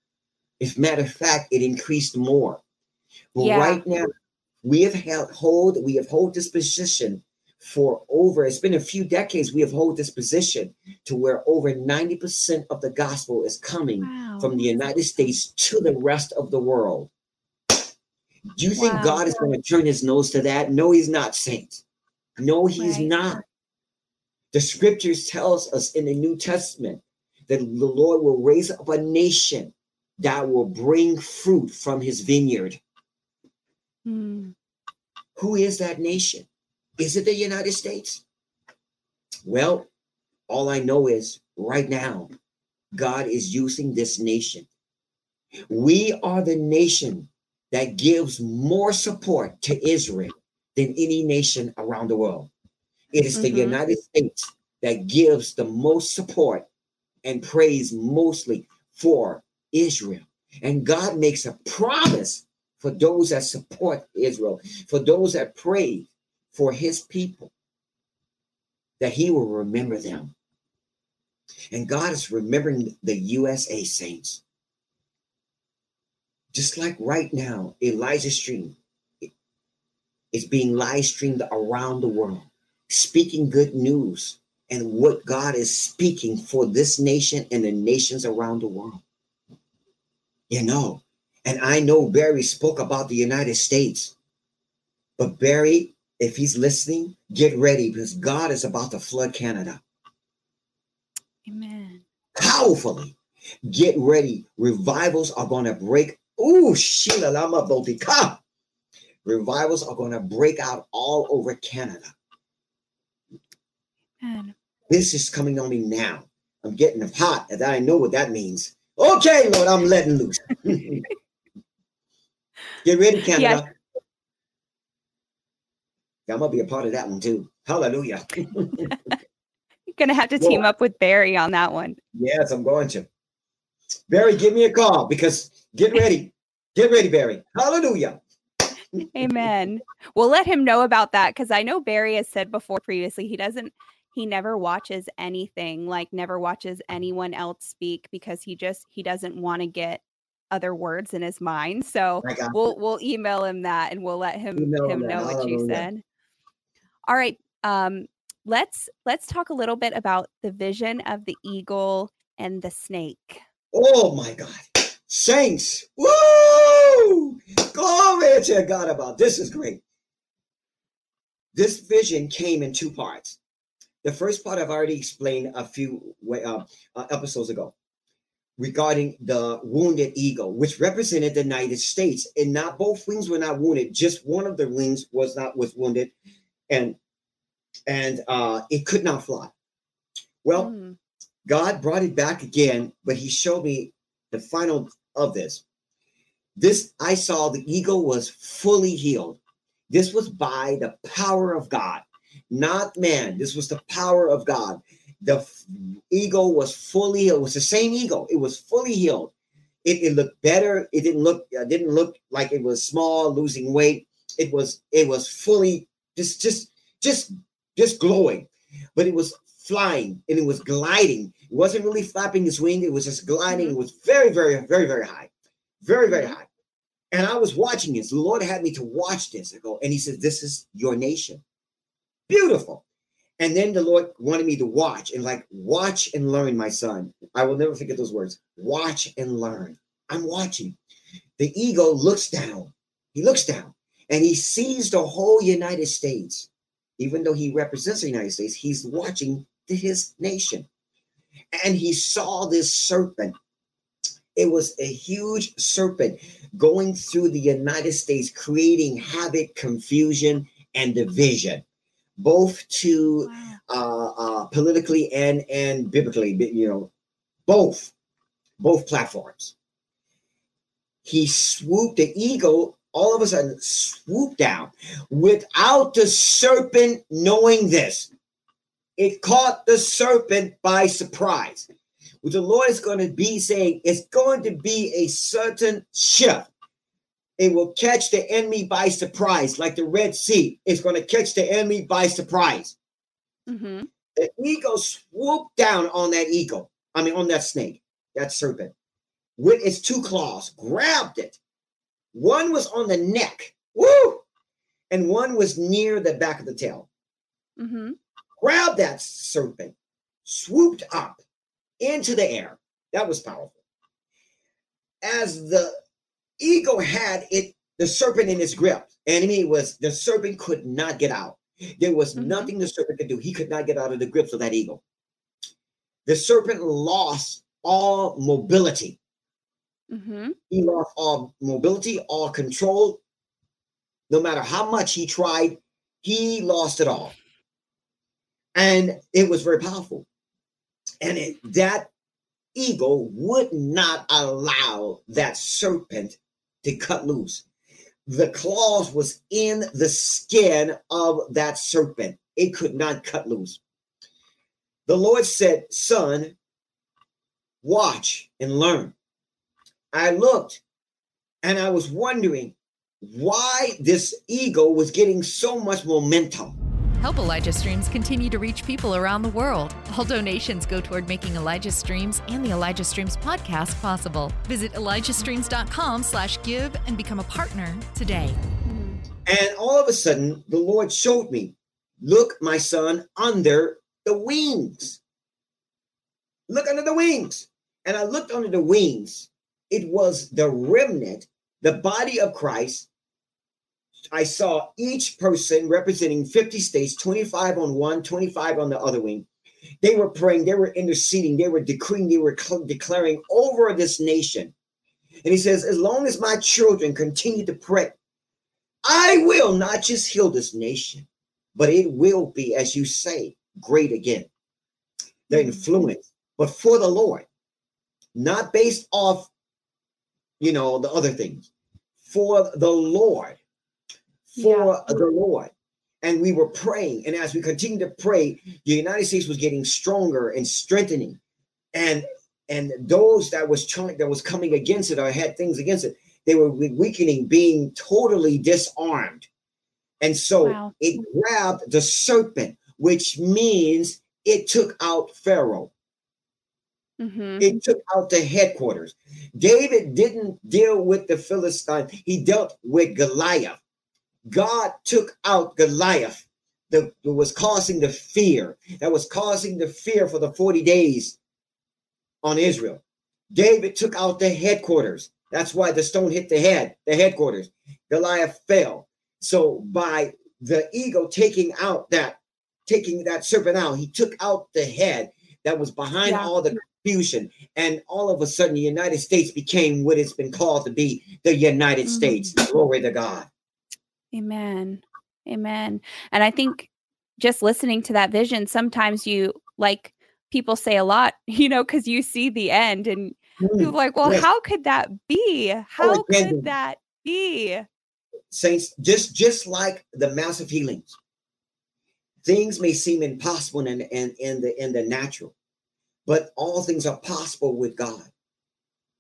Speaker 5: If matter of fact, it increased more. But yeah. right now, we have held hold, we have hold this position for over, it's been a few decades, we have hold this position to where over 90% of the gospel is coming wow. from the United States to the rest of the world. Do you think wow. God is going to turn his nose to that? No, he's not, saints. No, he's right. not. The scriptures tells us in the New Testament that the Lord will raise up a nation that will bring fruit from his vineyard. Hmm. Who is that nation? Is it the United States? Well, all I know is right now, God is using this nation. We are the nation that gives more support to Israel than any nation around the world. It is mm-hmm. the United States that gives the most support and praise mostly for Israel. And God makes a promise for those that support Israel, for those that pray for his people, that he will remember them. And God is remembering the USA saints. Just like right now, Elijah Stream is being live streamed around the world, speaking good news and what God is speaking for this nation and the nations around the world. You know, and I know Barry spoke about the United States, but Barry, if he's listening, get ready because God is about to flood Canada.
Speaker 2: Amen.
Speaker 5: Powerfully. Get ready. Revivals are going to break. Ooh, Sheila Lama Botika. Revivals are going to break out all over Canada.
Speaker 2: Amen.
Speaker 5: This is coming on me now. I'm getting hot, and I know what that means. Okay, Lord, I'm letting loose. Get ready, Canada. Yeah, I'm gonna be a part of that one too. Hallelujah.
Speaker 2: You're gonna have to team
Speaker 5: Well-
Speaker 2: up with Barry on that one.
Speaker 5: yes, I'm going to. Barry, give me a call because get ready. Get ready, Barry. Hallelujah.
Speaker 2: Amen. We'll let him know about that because I know Barry has said before previously he doesn't he never watches anything like never watches anyone else speak because he just he doesn't want to get other words in his mind. So we'll we'll email him that and we'll let him
Speaker 5: Email
Speaker 2: him
Speaker 5: that.
Speaker 2: know what you said. All right. Um let's let's talk a little bit about the vision of the eagle and the snake.
Speaker 5: Oh my God. Saints. Woo! Glory to God about this is great. This vision came in two parts. The first part I've already explained a few uh, uh, episodes ago regarding the wounded eagle, which represented the United States. And not both wings were not wounded, just one of the wings was not was wounded, and and uh, it could not fly. Well,
Speaker 2: Mm,
Speaker 5: God brought it back again, but he showed me the final of this. This I saw the eagle was fully healed. This was by the power of God, not man. This was the power of God. The eagle was fully healed. It was the same eagle. It was fully healed. It, it looked better. It didn't look. Uh, didn't look like it was small, losing weight. It was. It was fully just, just, just, just glowing. But it was flying and it was gliding. It wasn't really flapping its wing. It was just gliding. It was very, very, very, very high, very, very high. And I was watching this. The Lord had me to watch this. I go, and He said, "This is your nation." Beautiful. And then the Lord wanted me to watch and like watch and learn, my son. I will never forget those words. Watch and learn. I'm watching. The ego looks down. He looks down and he sees the whole United States. Even though he represents the United States, he's watching his nation. And he saw this serpent. It was a huge serpent going through the United States, creating havoc, confusion, and division, both to
Speaker 2: wow.
Speaker 5: uh, uh, politically and and biblically. You know, both, both platforms. He swooped the eagle. All of a sudden, swooped down without the serpent knowing this. It caught the serpent by surprise. What the Lord is going to be saying, it's going to be a certain shift. It will catch the enemy by surprise, like the Red Sea. It's going to catch the enemy by surprise.
Speaker 2: hmm
Speaker 5: The eagle swooped down on that eagle, I mean, on that snake, that serpent, with its two claws, grabbed it. One was on the neck, woo, and one was near the back of the tail.
Speaker 2: Mm-hmm.
Speaker 5: grabbed that serpent, swooped up into the air. That was powerful. As the eagle had it, the serpent in its grip, enemy was the serpent could not get out. There was
Speaker 2: Mhm.
Speaker 5: nothing the serpent could do. He could not get out of the grips of that eagle. The serpent lost all mobility.
Speaker 2: hmm
Speaker 5: He lost all mobility, all control. No matter how much he tried, he lost it all. And it was very powerful. And it, that eagle would not allow that serpent to cut loose. The claws was in the skin of that serpent. It could not cut loose. the Lord said, Son, watch and learn. I looked and I was wondering why this eagle was getting so much momentum.
Speaker 1: Help Elijah Streams continue to reach people around the world. All donations go toward making Elijah Streams and the Elijah Streams podcast possible. Visit ElijahStreams.com slash give and become a partner today.
Speaker 5: And all of a sudden, the Lord showed me, look, my son, under the wings. Look under the wings. And I looked under the wings. It was the remnant, the body of Christ, I saw each person representing 50 states, 25 on one, 25 on the other wing. They were praying, they were interceding, they were decreeing, they were declaring over this nation. And he says, As long as my children continue to pray, I will not just heal this nation, but it will be, as you say, great again. The influence, but for the Lord, not based off, you know, the other things, for the Lord for yeah. the Lord. And we were praying. And as we continued to pray, the United States was getting stronger and strengthening. And and those that was trying that was coming against it or had things against it, they were weakening, being totally disarmed. And so wow. it grabbed the serpent, which means it took out Pharaoh. Mm-hmm. It took out the headquarters. David didn't deal with the Philistine, he dealt with Goliath. God took out Goliath that was causing the fear, that was causing the fear for the 40 days on Israel. David took out the headquarters. That's why the stone hit the head, the headquarters. Goliath fell. So by the eagle taking out that, taking that serpent out, he took out the head that was behind yeah. all the confusion. And all of a sudden, the United States became what it's been called to be the United mm-hmm. States. Glory to God.
Speaker 2: Amen. Amen. And I think just listening to that vision, sometimes you like people say a lot, you know, because you see the end and mm, you're like, well, yes. how could that be? Oh, how oh, could that be?
Speaker 5: Saints, just just like the massive healings, things may seem impossible in, in, in the in the natural, but all things are possible with God.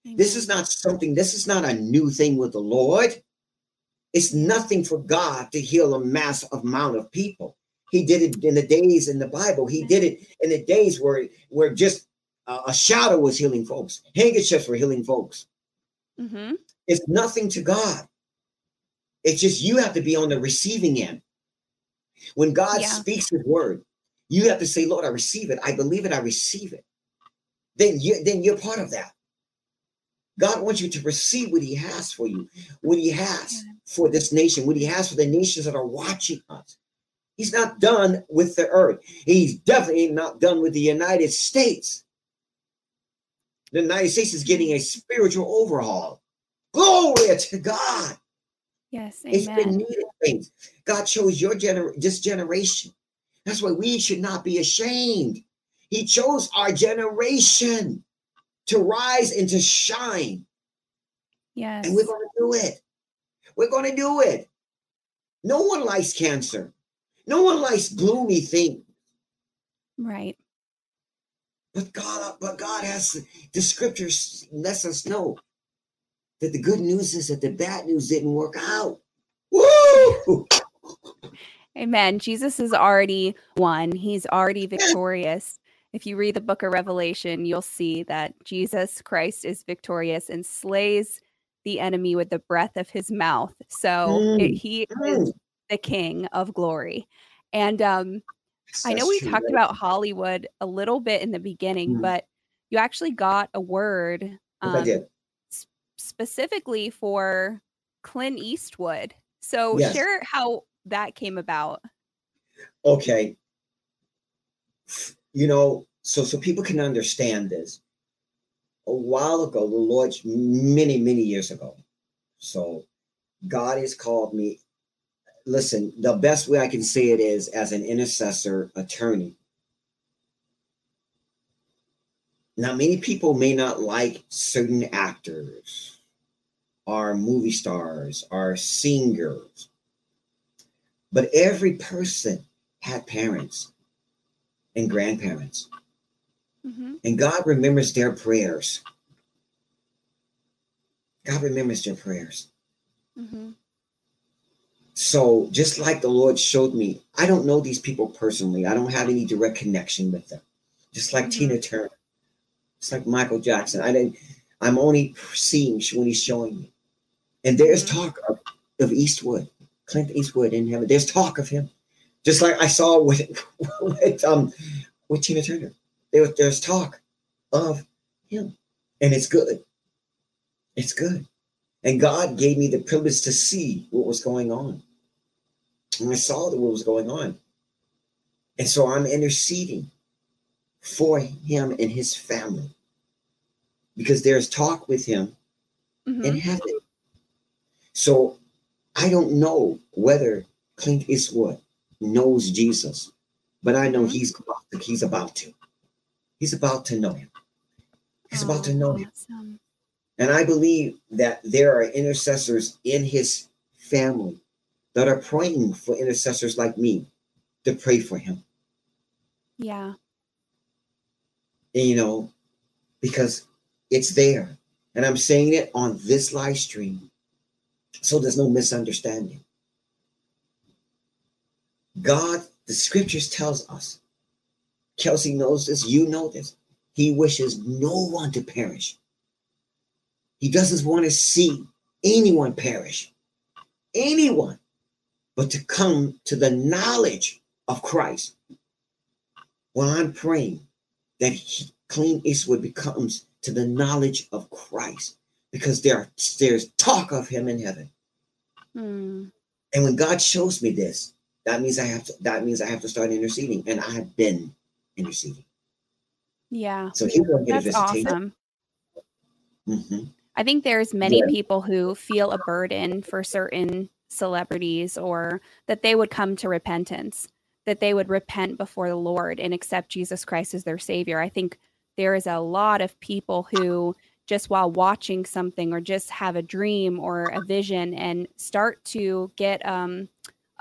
Speaker 5: Amen. This is not something, this is not a new thing with the Lord. It's nothing for God to heal a mass amount of people. He did it in the days in the Bible. He did it in the days where where just uh, a shadow was healing folks. Handkerchiefs were healing folks. Mm-hmm. It's nothing to God. It's just you have to be on the receiving end. When God yeah. speaks His word, you have to say, "Lord, I receive it. I believe it. I receive it." Then you then you're part of that. God wants you to receive what He has for you, what He has for this nation, what He has for the nations that are watching us. He's not done with the earth. He's definitely not done with the United States. The United States is getting a spiritual overhaul. Glory to God.
Speaker 2: Yes, amen. It's been
Speaker 5: needed things. God chose your gener- this generation. That's why we should not be ashamed. He chose our generation to rise and to shine.
Speaker 2: Yes.
Speaker 5: And we're going to do it. We're going to do it. No one likes cancer. No one likes gloomy things.
Speaker 2: Right.
Speaker 5: But God, but God has the scriptures lets us know that the good news is that the bad news didn't work out. Woo!
Speaker 2: Amen. Jesus is already won. He's already victorious if you read the book of Revelation, you'll see that Jesus Christ is victorious and slays the enemy with the breath of his mouth. So mm. it, he mm. is the king of glory. And um, I know we talked right? about Hollywood a little bit in the beginning, mm. but you actually got a word um, specifically for Clint Eastwood. So yes. share how that came about.
Speaker 5: Okay you know, so so people can understand this. A while ago, the Lord, many many years ago, so God has called me. Listen, the best way I can say it is as an intercessor attorney. Now, many people may not like certain actors, or movie stars, or singers, but every person had parents and grandparents.
Speaker 2: Mm-hmm.
Speaker 5: And God remembers their prayers. God remembers their prayers.
Speaker 2: Mm-hmm.
Speaker 5: So, just like the Lord showed me, I don't know these people personally. I don't have any direct connection with them. Just like
Speaker 2: Mhm.
Speaker 5: Tina Turner, just like Michael Jackson. I didn't. I'm only seeing when He's showing me. And there's
Speaker 2: Mhm.
Speaker 5: talk of, of Eastwood, Clint Eastwood in heaven. There's talk of him, just like I saw with with um with Tina Turner. There, there's talk of him, and it's good. It's good. And God gave me the privilege to see what was going on. And I saw what was going on. And so I'm interceding for him and his family because there's talk with him
Speaker 2: Mm-hmm.
Speaker 5: in heaven. So I don't know whether Clint Eastwood knows Jesus, but I know
Speaker 2: Mhm.
Speaker 5: he's he's about to. He's about to know him. He's about to oh, know him.
Speaker 2: Awesome.
Speaker 5: And I believe that there are intercessors in his family that are praying for intercessors like me to pray for him.
Speaker 2: Yeah.
Speaker 5: And, you know, because it's there. And I'm saying it on this live stream so there's no misunderstanding. God, the scriptures tells us, Kelsey knows this, you know this. He wishes no one to perish. He doesn't want to see anyone perish, anyone, but to come to the knowledge of Christ. Well, I'm praying that he, Clint Eastwood becomes to the knowledge of Christ because there, there's talk of him in heaven.
Speaker 2: Mm.
Speaker 5: And when God shows me this, that means I have to that means I have to start interceding. And I have been interceding.
Speaker 2: Yeah.
Speaker 5: So get
Speaker 2: That's
Speaker 5: a visitation.
Speaker 2: awesome.
Speaker 5: hmm
Speaker 2: I think there's many
Speaker 5: Yeah.
Speaker 2: people who feel a burden for certain celebrities or that they would come to repentance, that they would repent before the Lord and accept Jesus Christ as their savior. I think there is a lot of people who just while watching something or just have a dream or a vision and start to get um,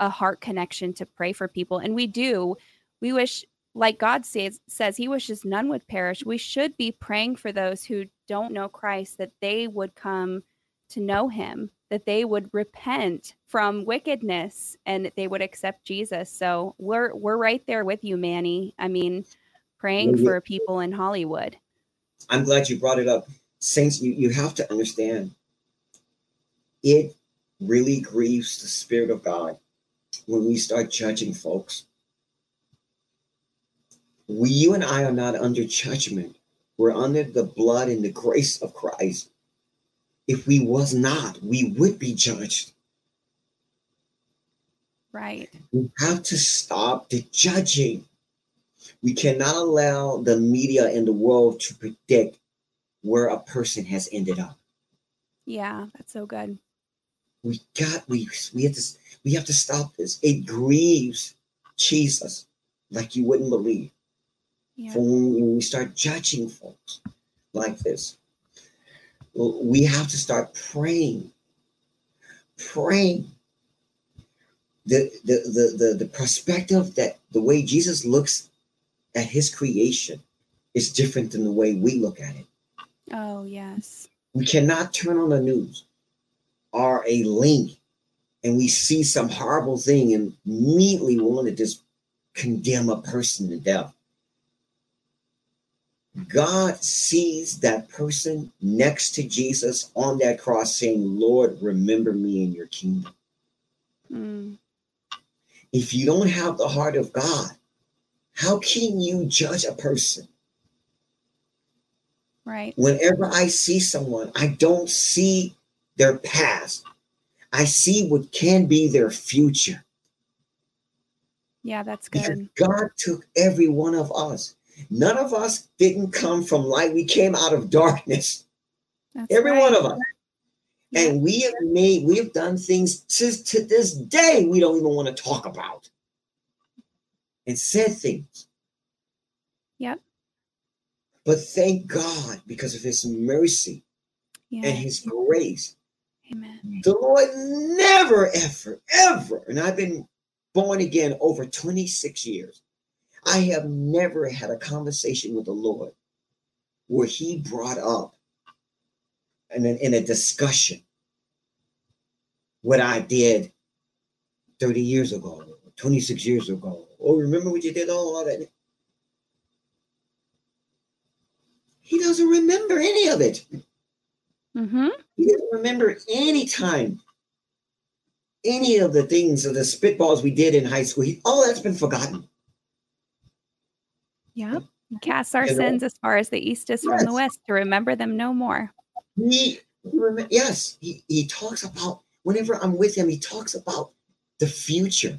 Speaker 2: a heart connection to pray for people. And we do. We wish like God says says he wishes none would perish. We should be praying for those who don't know Christ that they would come to know him, that they would repent from wickedness and that they would accept Jesus. So we're we're right there with you, Manny. I mean, praying for people in Hollywood.
Speaker 5: I'm glad you brought it up. Saints, you, you have to understand it really grieves the Spirit of God when we start judging folks. We, you and I are not under judgment. We're under the blood and the grace of Christ. If we was not, we would be judged.
Speaker 2: Right.
Speaker 5: We have to stop the judging. We cannot allow the media and the world to predict where a person has ended up.
Speaker 2: Yeah, that's so good.
Speaker 5: We got we we have to we have to stop this. It grieves Jesus like you wouldn't believe.
Speaker 2: Yeah.
Speaker 5: For when, we start judging folks like this, we have to start praying, praying. The, the the the the perspective that the way Jesus looks at his creation is different than the way we look at it.
Speaker 2: Oh, yes.
Speaker 5: We cannot turn on the news or a link and we see some horrible thing and immediately want to just condemn a person to death. God sees that person next to Jesus on that cross saying, Lord, remember me in your kingdom.
Speaker 2: Mm.
Speaker 5: If you don't have the heart of God, how can you judge a person?
Speaker 2: Right.
Speaker 5: Whenever I see someone, I don't see their past. I see what can be their future.
Speaker 2: Yeah, that's
Speaker 5: Because
Speaker 2: good.
Speaker 5: God took every one of us. None of us didn't come from light. We came out of darkness.
Speaker 2: That's
Speaker 5: Every
Speaker 2: right.
Speaker 5: one of us.
Speaker 2: Yeah.
Speaker 5: And we have made, we have done things to, to this day we don't even want to talk about. And said things.
Speaker 2: Yep.
Speaker 5: But thank God because of his mercy
Speaker 2: Yeah.
Speaker 5: and his grace.
Speaker 2: Amen.
Speaker 5: The Lord never, ever, ever, and I've been born again over 26 years. I have never had a conversation with the Lord where He brought up in a, in a discussion what I did 30 years ago, 26 years ago. Oh, remember what you did? Oh, all that. He doesn't remember any of it.
Speaker 2: Mm-hmm.
Speaker 5: He doesn't remember any time, any of the things or the spitballs we did in high school. He, all that's been forgotten.
Speaker 2: Yep. Cast our
Speaker 5: You know?
Speaker 2: sins as far as the east is from the west to remember them no more.
Speaker 5: He, he yes, he, he talks about whenever I'm with him, he talks about the future,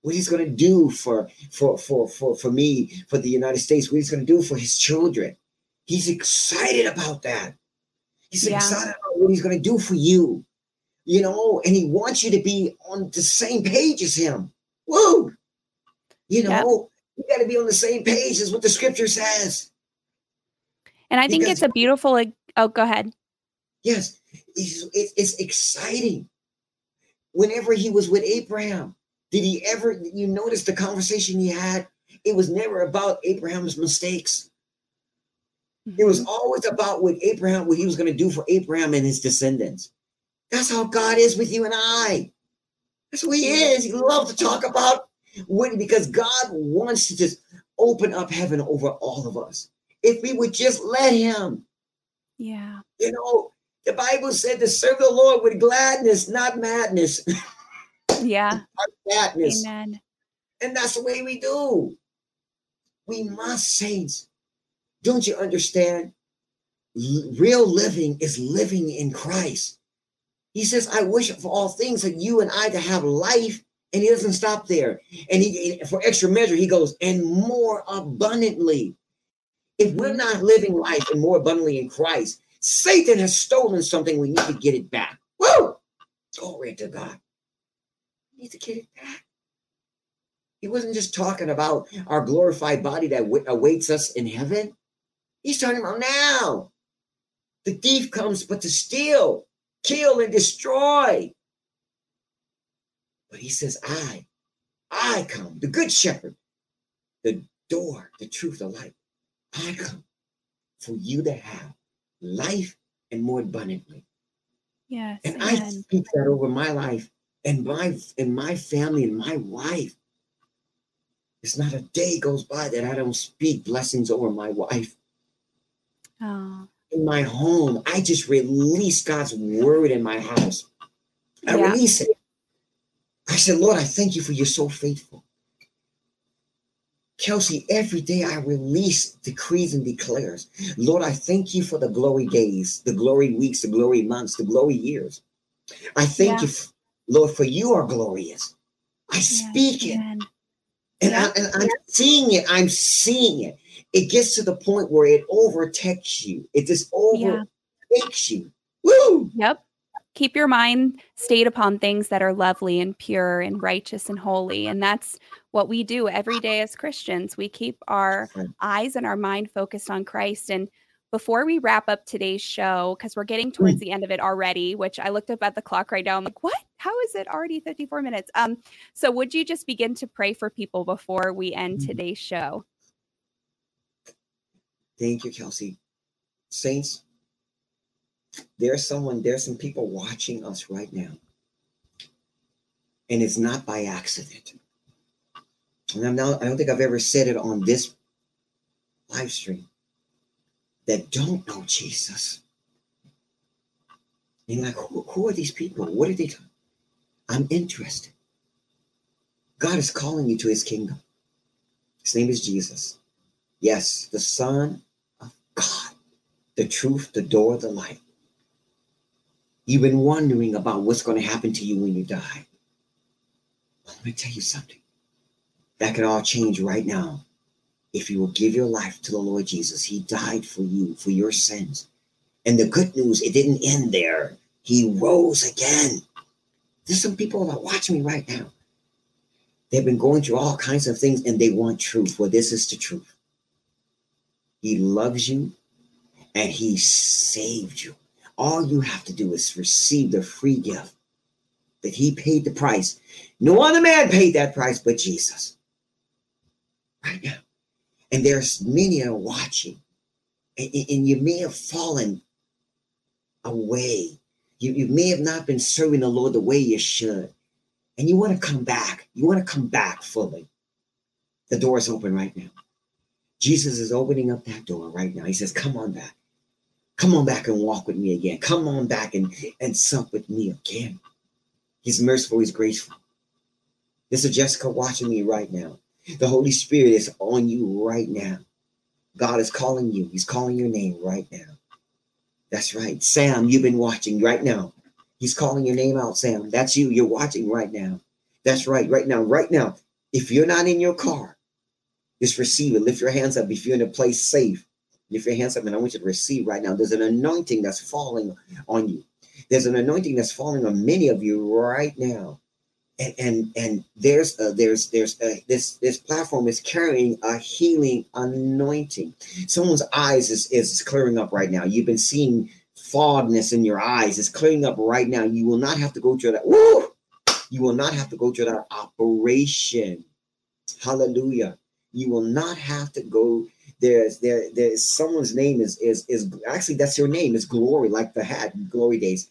Speaker 5: what he's going to do for for for for for me, for the United States, what he's going to do for his children. He's excited about that. He's
Speaker 2: Yeah.
Speaker 5: excited about what he's going to do for you, you know, and he wants you to be on the same page as him. Woo! You
Speaker 2: Yep.
Speaker 5: know, you got to be on the same page as what the scripture says.
Speaker 2: And I think
Speaker 5: Because-
Speaker 2: it's a beautiful. like- Oh, go ahead.
Speaker 5: Yes, it's, it's, it's exciting. Whenever he was with Abraham, did he ever, you notice the conversation he had? It was never about Abraham's mistakes. It was mm-hmm. always about what Abraham, what he was going to do for Abraham and his descendants. That's how God is with you and I. That's who he is. He loves to talk about when, because God wants to just open up heaven over all of us. If we would just let him.
Speaker 2: Yeah.
Speaker 5: You know, the Bible said to serve the Lord with gladness, not madness.
Speaker 2: Yeah.
Speaker 5: madness.
Speaker 2: Amen.
Speaker 5: And that's the way we do. We must, saints. Don't you understand? L- real living is living in Christ. He says, I wish for all things that you and I to have life. And he doesn't stop there. And he for extra measure, he goes, and more abundantly. If we're not living life and more abundantly in Christ, Satan has stolen something. We need to get it back. Woo! Glory to God. We need to get it back. He wasn't just talking about our glorified body that wa- awaits us in heaven. He's talking about now. The thief comes but to steal, kill, and destroy. But he says, I, I come, the good shepherd, the door, the truth, the light. I come for you to have life and more abundantly.
Speaker 2: Yes.
Speaker 5: And I speak that over my life and my and my family and my wife. It's not a day goes by that I don't speak blessings over my wife.
Speaker 2: Oh,
Speaker 5: In my home, I just release God's word in my house. I
Speaker 2: Yeah.
Speaker 5: release it. I said, Lord, I thank you for you're so faithful. Kelsey, every day I release decrees and declares. Lord, I thank you for the glory days, the glory weeks, the glory months, the glory years. I thank
Speaker 2: Yeah.
Speaker 5: you, Lord, for you are glorious. I speak it. And,
Speaker 2: Yeah.
Speaker 5: I, and I'm seeing it. I'm seeing it. It gets to the point where it overtakes you. It just overtakes you. Woo!
Speaker 2: Yep. Keep your mind stayed upon things that are lovely and pure and righteous and holy. And that's what we do every day as Christians. We keep our eyes and our mind focused on Christ. And before we wrap up today's show, because we're getting towards the end of it already, which I looked up at the clock right now. I'm like, what? How is it already 54 minutes? Um, so would you just begin to pray for people before we end
Speaker 5: Mhm.
Speaker 2: today's show?
Speaker 5: Thank you, Kelsey. Saints, there's someone, there's some people watching us right now. And it's not by accident. And I'm not, I don't think I've ever said it on this live stream that don't know Jesus. And you're like, who, who are these people? What are they doing? I'm interested. God is calling you to his kingdom. His name is Jesus. Yes, the Son of God, the truth, the door, the light. You've been wondering about what's going to happen to you when you die. Well, let me tell you something. That could all change right now if you will give your life to the Lord Jesus. He died for you, for your sins. And the good news, it didn't end there. He rose again. There's some people that watch me right now. They've been going through all kinds of things and they want truth. Well, this is the truth. He loves you and he saved you. All you have to do is receive the free gift that he paid the price. No other man paid that price but Jesus. right now. And there's many are watching. And, and you may have fallen away. You, you may have not been serving the Lord the way you should. And you want to come back. You want to come back fully. The door is open right now. Jesus is opening up that door right now. He says, Come on back. Come on back and walk with me again. Come on back and, and sup with me again. He's merciful, he's graceful. This is Jessica watching me right now. The Holy Spirit is on you right now. God is calling you. He's calling your name right now. That's right. Sam, you've been watching right now. He's calling your name out, Sam. That's you. You're watching right now. That's right. Right now. Right now. If you're not in your car, just receive it. Lift your hands up. If you're in a place safe, lift your hands up and I want you to receive right now. There's an anointing that's falling on you. There's an anointing that's falling on many of you right now and and and there's a, there's there's a, this this platform is carrying a healing anointing. Someone's eyes is is clearing up right now. You've been seeing fogness in your eyes. It's clearing up right now. You will not have to go through that. Woo! You will not have to go through that operation. Hallelujah. You will not have to go. There's there there's someone's name is is is actually that's your name is glory like the hat glory days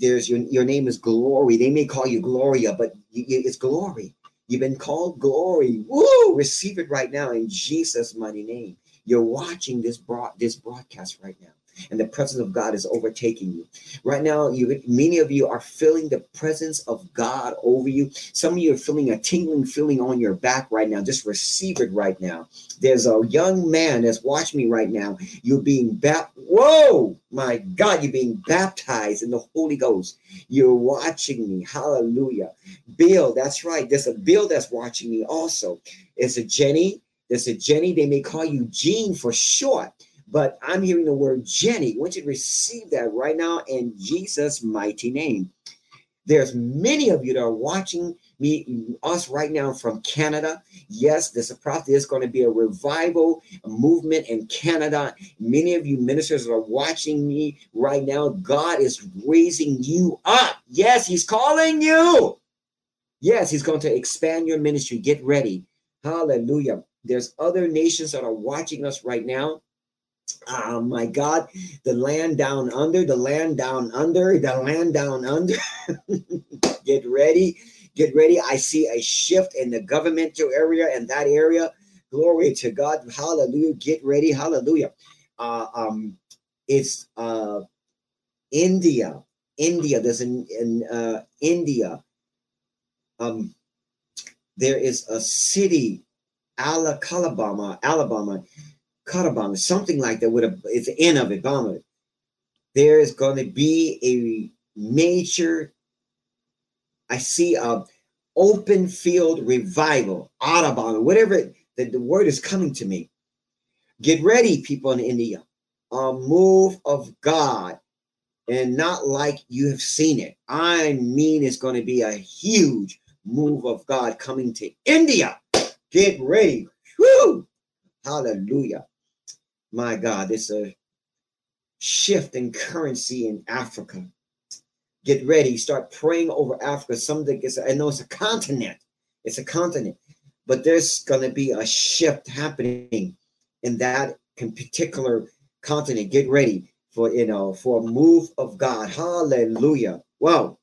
Speaker 5: there's your your name is glory. They may call you Gloria, but you, it's glory. You've been called glory. Woo! Receive it right now in Jesus' mighty name. You're watching this broad this broadcast right now and the presence of God is overtaking you. Right now, you many of you are feeling the presence of God over you. Some of you are feeling a tingling feeling on your back right now. Just receive it right now. There's a young man that's watching me right now. You're being baptized. Whoa, my God, you're being baptized in the Holy Ghost. You're watching me. Hallelujah. Bill, that's right. There's a Bill that's watching me also. It's a Jenny. There's a Jenny. They may call you Jean for short but I'm hearing the word Jenny. I want you to receive that right now in Jesus' mighty name. There's many of you that are watching me, us right now from Canada. Yes, there's a prophet. There's going to be a revival movement in Canada. Many of you ministers are watching me right now. God is raising you up. Yes, He's calling you. Yes, He's going to expand your ministry. Get ready. Hallelujah. There's other nations that are watching us right now. Oh my God, the land down under, the land down under, the land down under. get ready, get ready. I see a shift in the governmental area and that area. Glory to God. Hallelujah. Get ready. Hallelujah. Uh, um, it's uh, India. India. There's an in uh, India. Um, there is a city, Alabama, Alabama Karabama, something like that. With a, it's the end of it, Bama. There is going to be a major. I see a open field revival, Audubon, whatever the, the word is coming to me. Get ready, people in India. A move of God, and not like you have seen it. I mean, it's going to be a huge move of God coming to India. Get ready. Woo! Hallelujah my God, there's a shift in currency in Africa. Get ready, start praying over Africa. Something is, I know it's a continent, it's a continent, but there's going to be a shift happening in that particular continent. Get ready for, you know, for a move of God. Hallelujah. Well,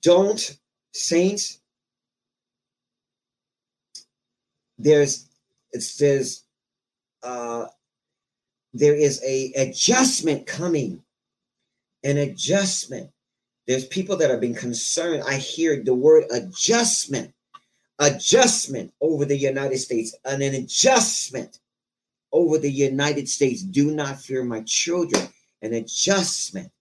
Speaker 5: don't, saints, there's, it says, uh, there is a adjustment coming an adjustment. There's people that have been concerned. I hear the word adjustment adjustment over the united states and an adjustment over the united states. Do not fear my children an adjustment.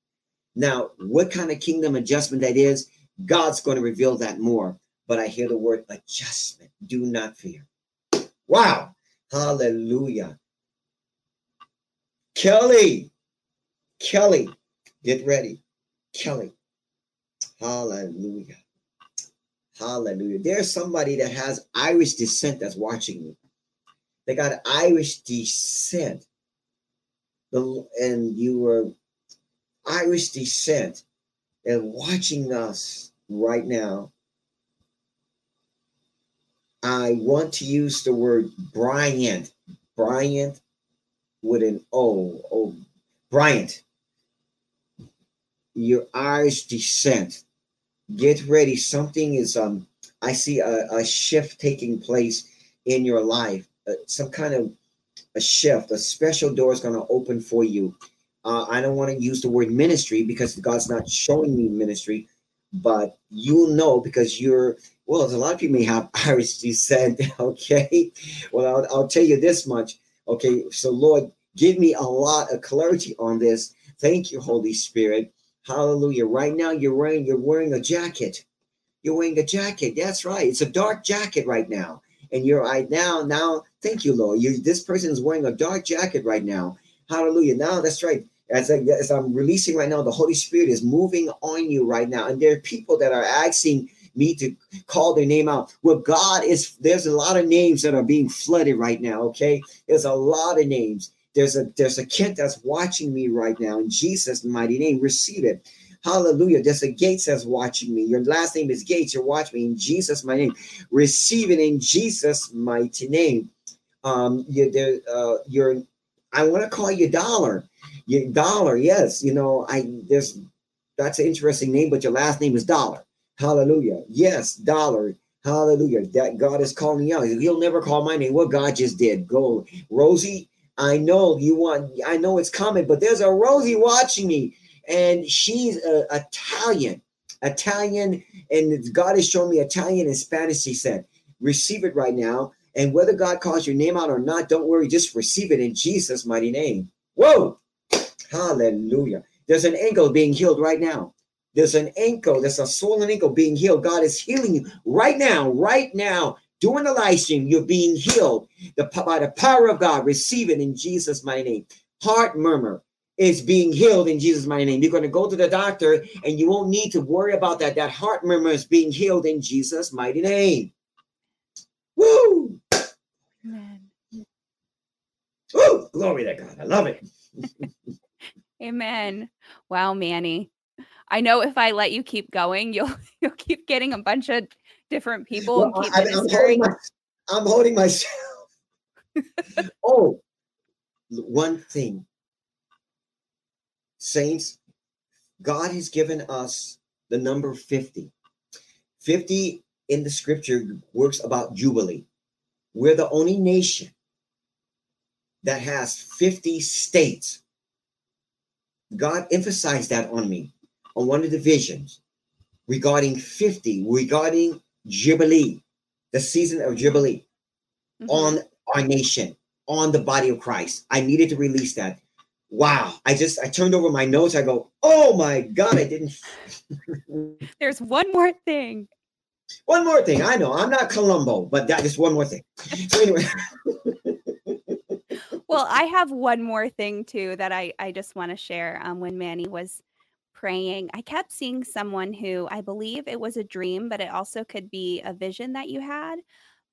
Speaker 5: Now what kind of kingdom adjustment that is god's going to reveal that more but i hear the word adjustment. Do not fear. Wow Hallelujah. Kelly, Kelly, get ready. Kelly. Hallelujah. Hallelujah. There's somebody that has Irish descent that's watching me. They got Irish descent. The, And you were Irish descent and watching us right now. I want to use the word Bryant. Bryant with an O. Oh, Bryant. Your eyes descent. Get ready. Something is um. I see a, a shift taking place in your life. Uh, some kind of a shift. A special door is going to open for you. Uh, I don't want to use the word ministry because God's not showing me ministry, but you'll know because you're well. A lot of people may have Irish descent. Okay, well, I'll, I'll tell you this much. Okay, so Lord, give me a lot of clarity on this. Thank you, Holy Spirit. Hallelujah. Right now, you're wearing you're wearing a jacket. You're wearing a jacket. That's right. It's a dark jacket right now, and you're right now. Now, thank you, Lord. You this person is wearing a dark jacket right now. Hallelujah. Now, that's right as, I, as I'm releasing right now, the Holy Spirit is moving on you right now. And there are people that are asking me to call their name out. Well, God is, there's a lot of names that are being flooded right now, okay? There's a lot of names. There's a there's a kid that's watching me right now in Jesus' mighty name. Receive it. Hallelujah. There's a Gates that's watching me. Your last name is Gates. You're watching me in Jesus' mighty name. Receive it in Jesus' mighty name. Um, you, there, uh, you're I want to call you Dollar. Your Dollar, yes. You know, I there's that's an interesting name, but your last name is Dollar. Hallelujah. Yes, Dollar. Hallelujah. That God is calling you out. He'll never call my name. What God just did. Go, Rosie. I know you want. I know it's coming, but there's a Rosie watching me, and she's uh, Italian. Italian, and God is showing me Italian and Spanish. He said, "Receive it right now." And whether God calls your name out or not, don't worry, just receive it in Jesus' mighty name. Whoa! Hallelujah. There's an ankle being healed right now. There's an ankle, there's a swollen ankle being healed. God is healing you right now, right now. During the live stream, you're being healed the, by the power of God. Receive it in Jesus' mighty name. Heart murmur is being healed in Jesus' mighty name. You're going to go to the doctor and you won't need to worry about that. That heart murmur is being healed in Jesus' mighty name. Woo! Amen. Woo! Glory to God. I love it.
Speaker 2: Amen. Wow, Manny. I know if I let you keep going, you'll you'll keep getting a bunch of different people.
Speaker 5: Well, I, am holding, my, I'm holding myself. oh, one thing, saints, God has given us the number 50. 50 in the scripture works about jubilee. We're the only nation that has 50 states. God emphasized that on me on one of the visions regarding 50, regarding Jubilee, the season of Jubilee mm-hmm. on our nation, on the body of Christ. I needed to release that. Wow. I just I turned over my notes. I go, oh my God, I didn't.
Speaker 2: There's one more thing.
Speaker 5: One more thing. I know I'm not Columbo, but that is one more thing. So anyway.
Speaker 2: well, I have one more thing too that I I just want to share. Um, when Manny was praying, I kept seeing someone who I believe it was a dream, but it also could be a vision that you had.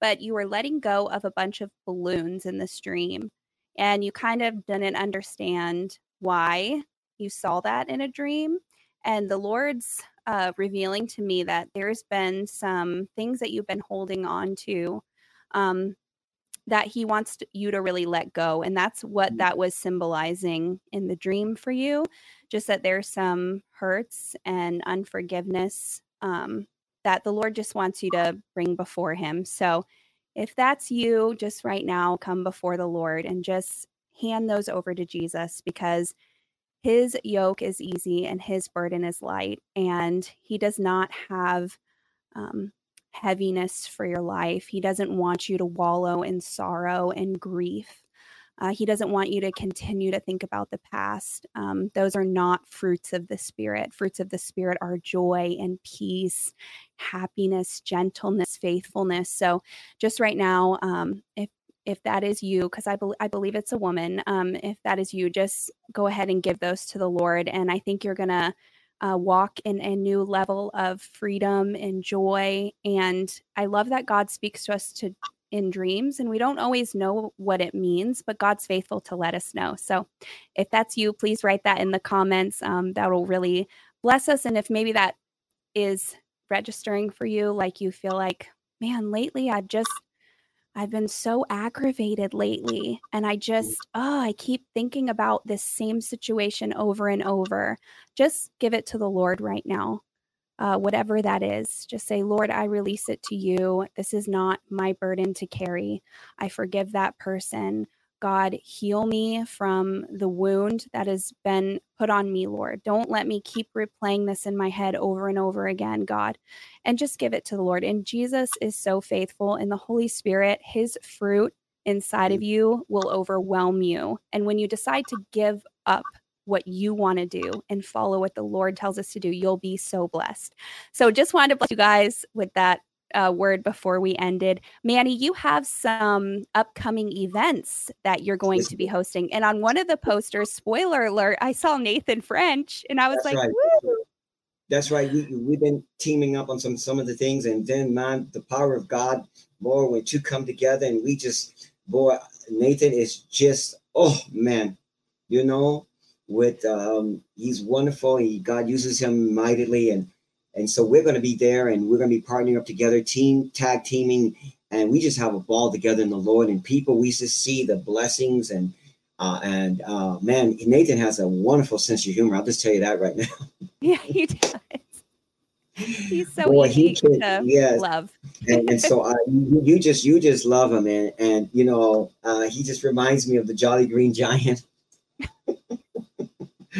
Speaker 2: But you were letting go of a bunch of balloons in the stream, and you kind of didn't understand why you saw that in a dream. And the Lord's uh, revealing to me that there's been some things that you've been holding on to um, that he wants to, you to really let go. And that's what mm. that was symbolizing in the dream for you. Just that there's some hurts and unforgiveness um, that the Lord just wants you to bring before him. So if that's you, just right now, come before the Lord and just hand those over to Jesus because his yoke is easy and his burden is light. And he does not have um, heaviness for your life. He doesn't want you to wallow in sorrow and grief. Uh, he doesn't want you to continue to think about the past. Um, those are not fruits of the Spirit. Fruits of the Spirit are joy and peace, happiness, gentleness, faithfulness. So, just right now, um, if if that is you, because I, I believe it's a woman, um, if that is you, just go ahead and give those to the Lord. And I think you're going to uh, walk in a new level of freedom and joy. And I love that God speaks to us to in dreams and we don't always know what it means but god's faithful to let us know so if that's you please write that in the comments um, that will really bless us and if maybe that is registering for you like you feel like man, lately I've just I've been so aggravated lately. And I just, oh, I keep thinking about this same situation over and over. Just give it to the Lord right now. Uh, whatever that is, just say, Lord, I release it to you. This is not my burden to carry. I forgive that person. God, heal me from the wound that has been put on me, Lord. Don't let me keep replaying this in my head over and over again, God, and just give it to the Lord. And Jesus is so faithful, and the Holy Spirit, his fruit inside of you will overwhelm you. And when you decide to give up what you want to do and follow what the Lord tells us to do, you'll be so blessed. So just wanted to bless you guys with that uh, word before we ended. Manny, you have some upcoming events that you're going to be hosting. And on one of the posters, spoiler alert, I saw Nathan French and I was That's like, right. Woo!
Speaker 5: That's right. We, we've been teaming up on some some of the things, and then man, the power of God more when two come together, and we just boy, Nathan is just oh man, you know, with um, he's wonderful. He God uses him mightily, and and so we're going to be there and we're going to be partnering up together, team tag teaming, and we just have a ball together in the Lord. And people, we just see the blessings and uh, and uh, man, Nathan has a wonderful sense of humor. I'll just tell you that right now.
Speaker 2: Yeah, he does. He's so Boy, easy he can, to yes. love.
Speaker 5: and, and, so uh, you, you, just you just love him, and and you know uh, he just reminds me of the Jolly Green Giant.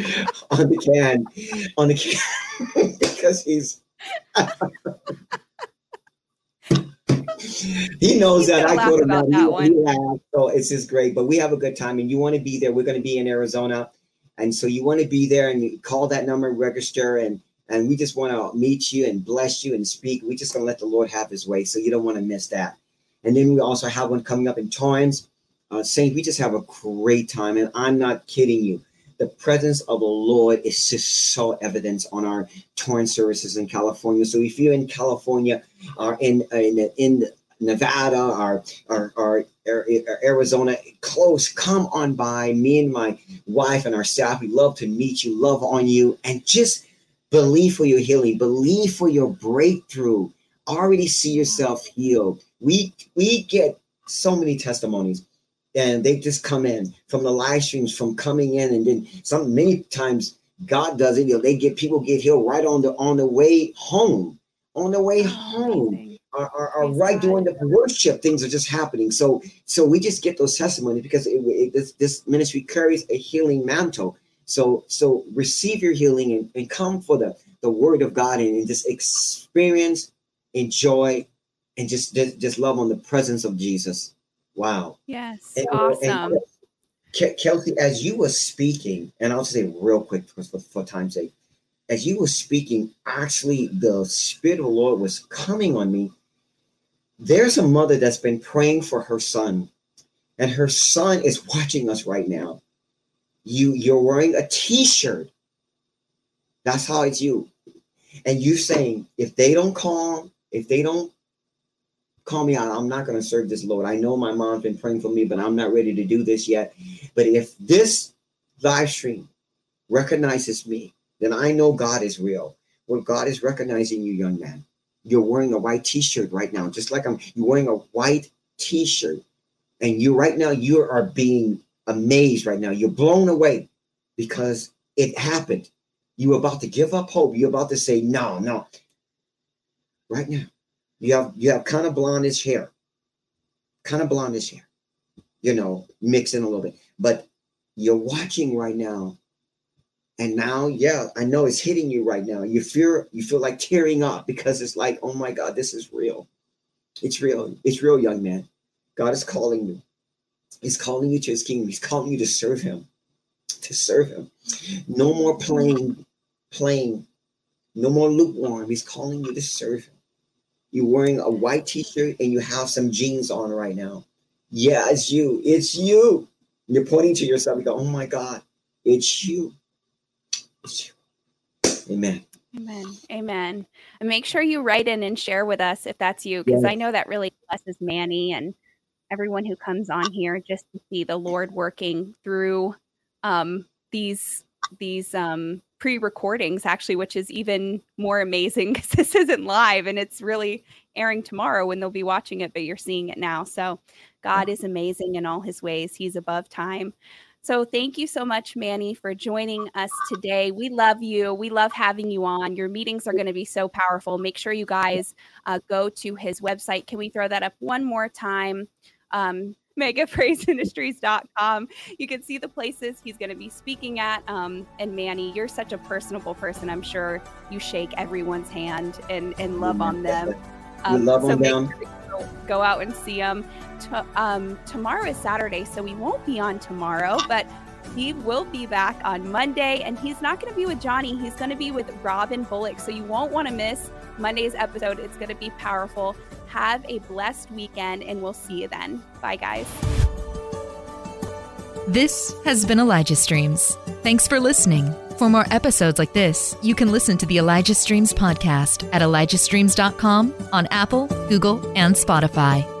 Speaker 5: on the can, on the can, because he's. he knows that I go to him. He, he laughs, so it's just great. But we have a good time, and you want to be there. We're going to be in Arizona, and so you want to be there and you call that number, register, and and we just want to meet you and bless you and speak. We just going to let the Lord have His way, so you don't want to miss that. And then we also have one coming up in Torrance. Uh, Saint, we just have a great time, and I'm not kidding you the presence of the Lord is just so evident on our Torrance services in California. So if you're in California or in in, in Nevada or, or, or, Arizona, close, come on by. Me and my wife and our staff, we love to meet you, love on you, and just believe for your healing, believe for your breakthrough. Already see yourself healed. We we get so many testimonies and they just come in from the live streams from coming in and then some many times god does it. You know they get people get healed right on the on the way home on the way oh, home are, are, are right during the worship things are just happening. So so we just get those testimonies because it, it, this, this ministry carries a healing mantle. So so receive your healing and, and come for the the word of god and, and just experience enjoy and just just love on the presence of jesus Wow.
Speaker 2: Yes. And, uh, awesome.
Speaker 5: And Kelsey, as you were speaking, and I'll say real quick for, for time's sake, as you were speaking, actually the Spirit of the Lord was coming on me. There's a mother that's been praying for her son, and her son is watching us right now. You you're wearing a t-shirt. That's how it's you. And you saying, if they don't call, if they don't call me out. I'm not going to serve this Lord. I know my mom's been praying for me, but I'm not ready to do this yet. But if this live stream recognizes me, then I know God is real. Well, God is recognizing you, young man. You're wearing a white t-shirt right now, just like I'm you're wearing a white t-shirt. And you right now, you are being amazed right now. You're blown away because it happened. You're about to give up hope. You're about to say, no, no. Right now, you have you have kind of blondish hair, kind of blondish hair, you know, mixing a little bit. But you're watching right now, and now, yeah, I know it's hitting you right now. You feel you feel like tearing up because it's like, oh my God, this is real. It's real. It's real, young man. God is calling you. He's calling you to his kingdom. He's calling you to serve him. To serve him. No more playing, playing. No more lukewarm. He's calling you to serve him. You're wearing a white t-shirt and you have some jeans on right now. Yeah, it's you. It's you. You're pointing to yourself. You go, oh my God, it's you. It's you. Amen.
Speaker 2: Amen. Amen. And make sure you write in and share with us if that's you, because yes. I know that really blesses Manny and everyone who comes on here just to see the Lord working through um, these these um, pre-recordings actually, which is even more amazing because this isn't live and it's really airing tomorrow when they'll be watching it, but you're seeing it now. So God is amazing in all his ways. He's above time. So thank you so much, Manny, for joining us today. We love you. We love having you on. Your meetings are going to be so powerful. Make sure you guys uh, go to his website. Can we throw that up one more time? Um, megapraiseministries.com. You can see the places he's going to be speaking at. Um, and Manny, you're such a personable person. I'm sure you shake everyone's hand and, and love on them.
Speaker 5: Um, love so on them.
Speaker 2: Sure go out and see them. To, um, tomorrow is Saturday, so we won't be on tomorrow, but he will be back on Monday. And he's not going to be with Johnny, he's going to be with Robin Bullock. So you won't want to miss Monday's episode. It's going to be powerful. Have a blessed weekend, and we'll see you then. Bye, guys.
Speaker 1: This has been Elijah Streams. Thanks for listening. For more episodes like this, you can listen to the Elijah Streams podcast at elijahstreams.com on Apple, Google, and Spotify.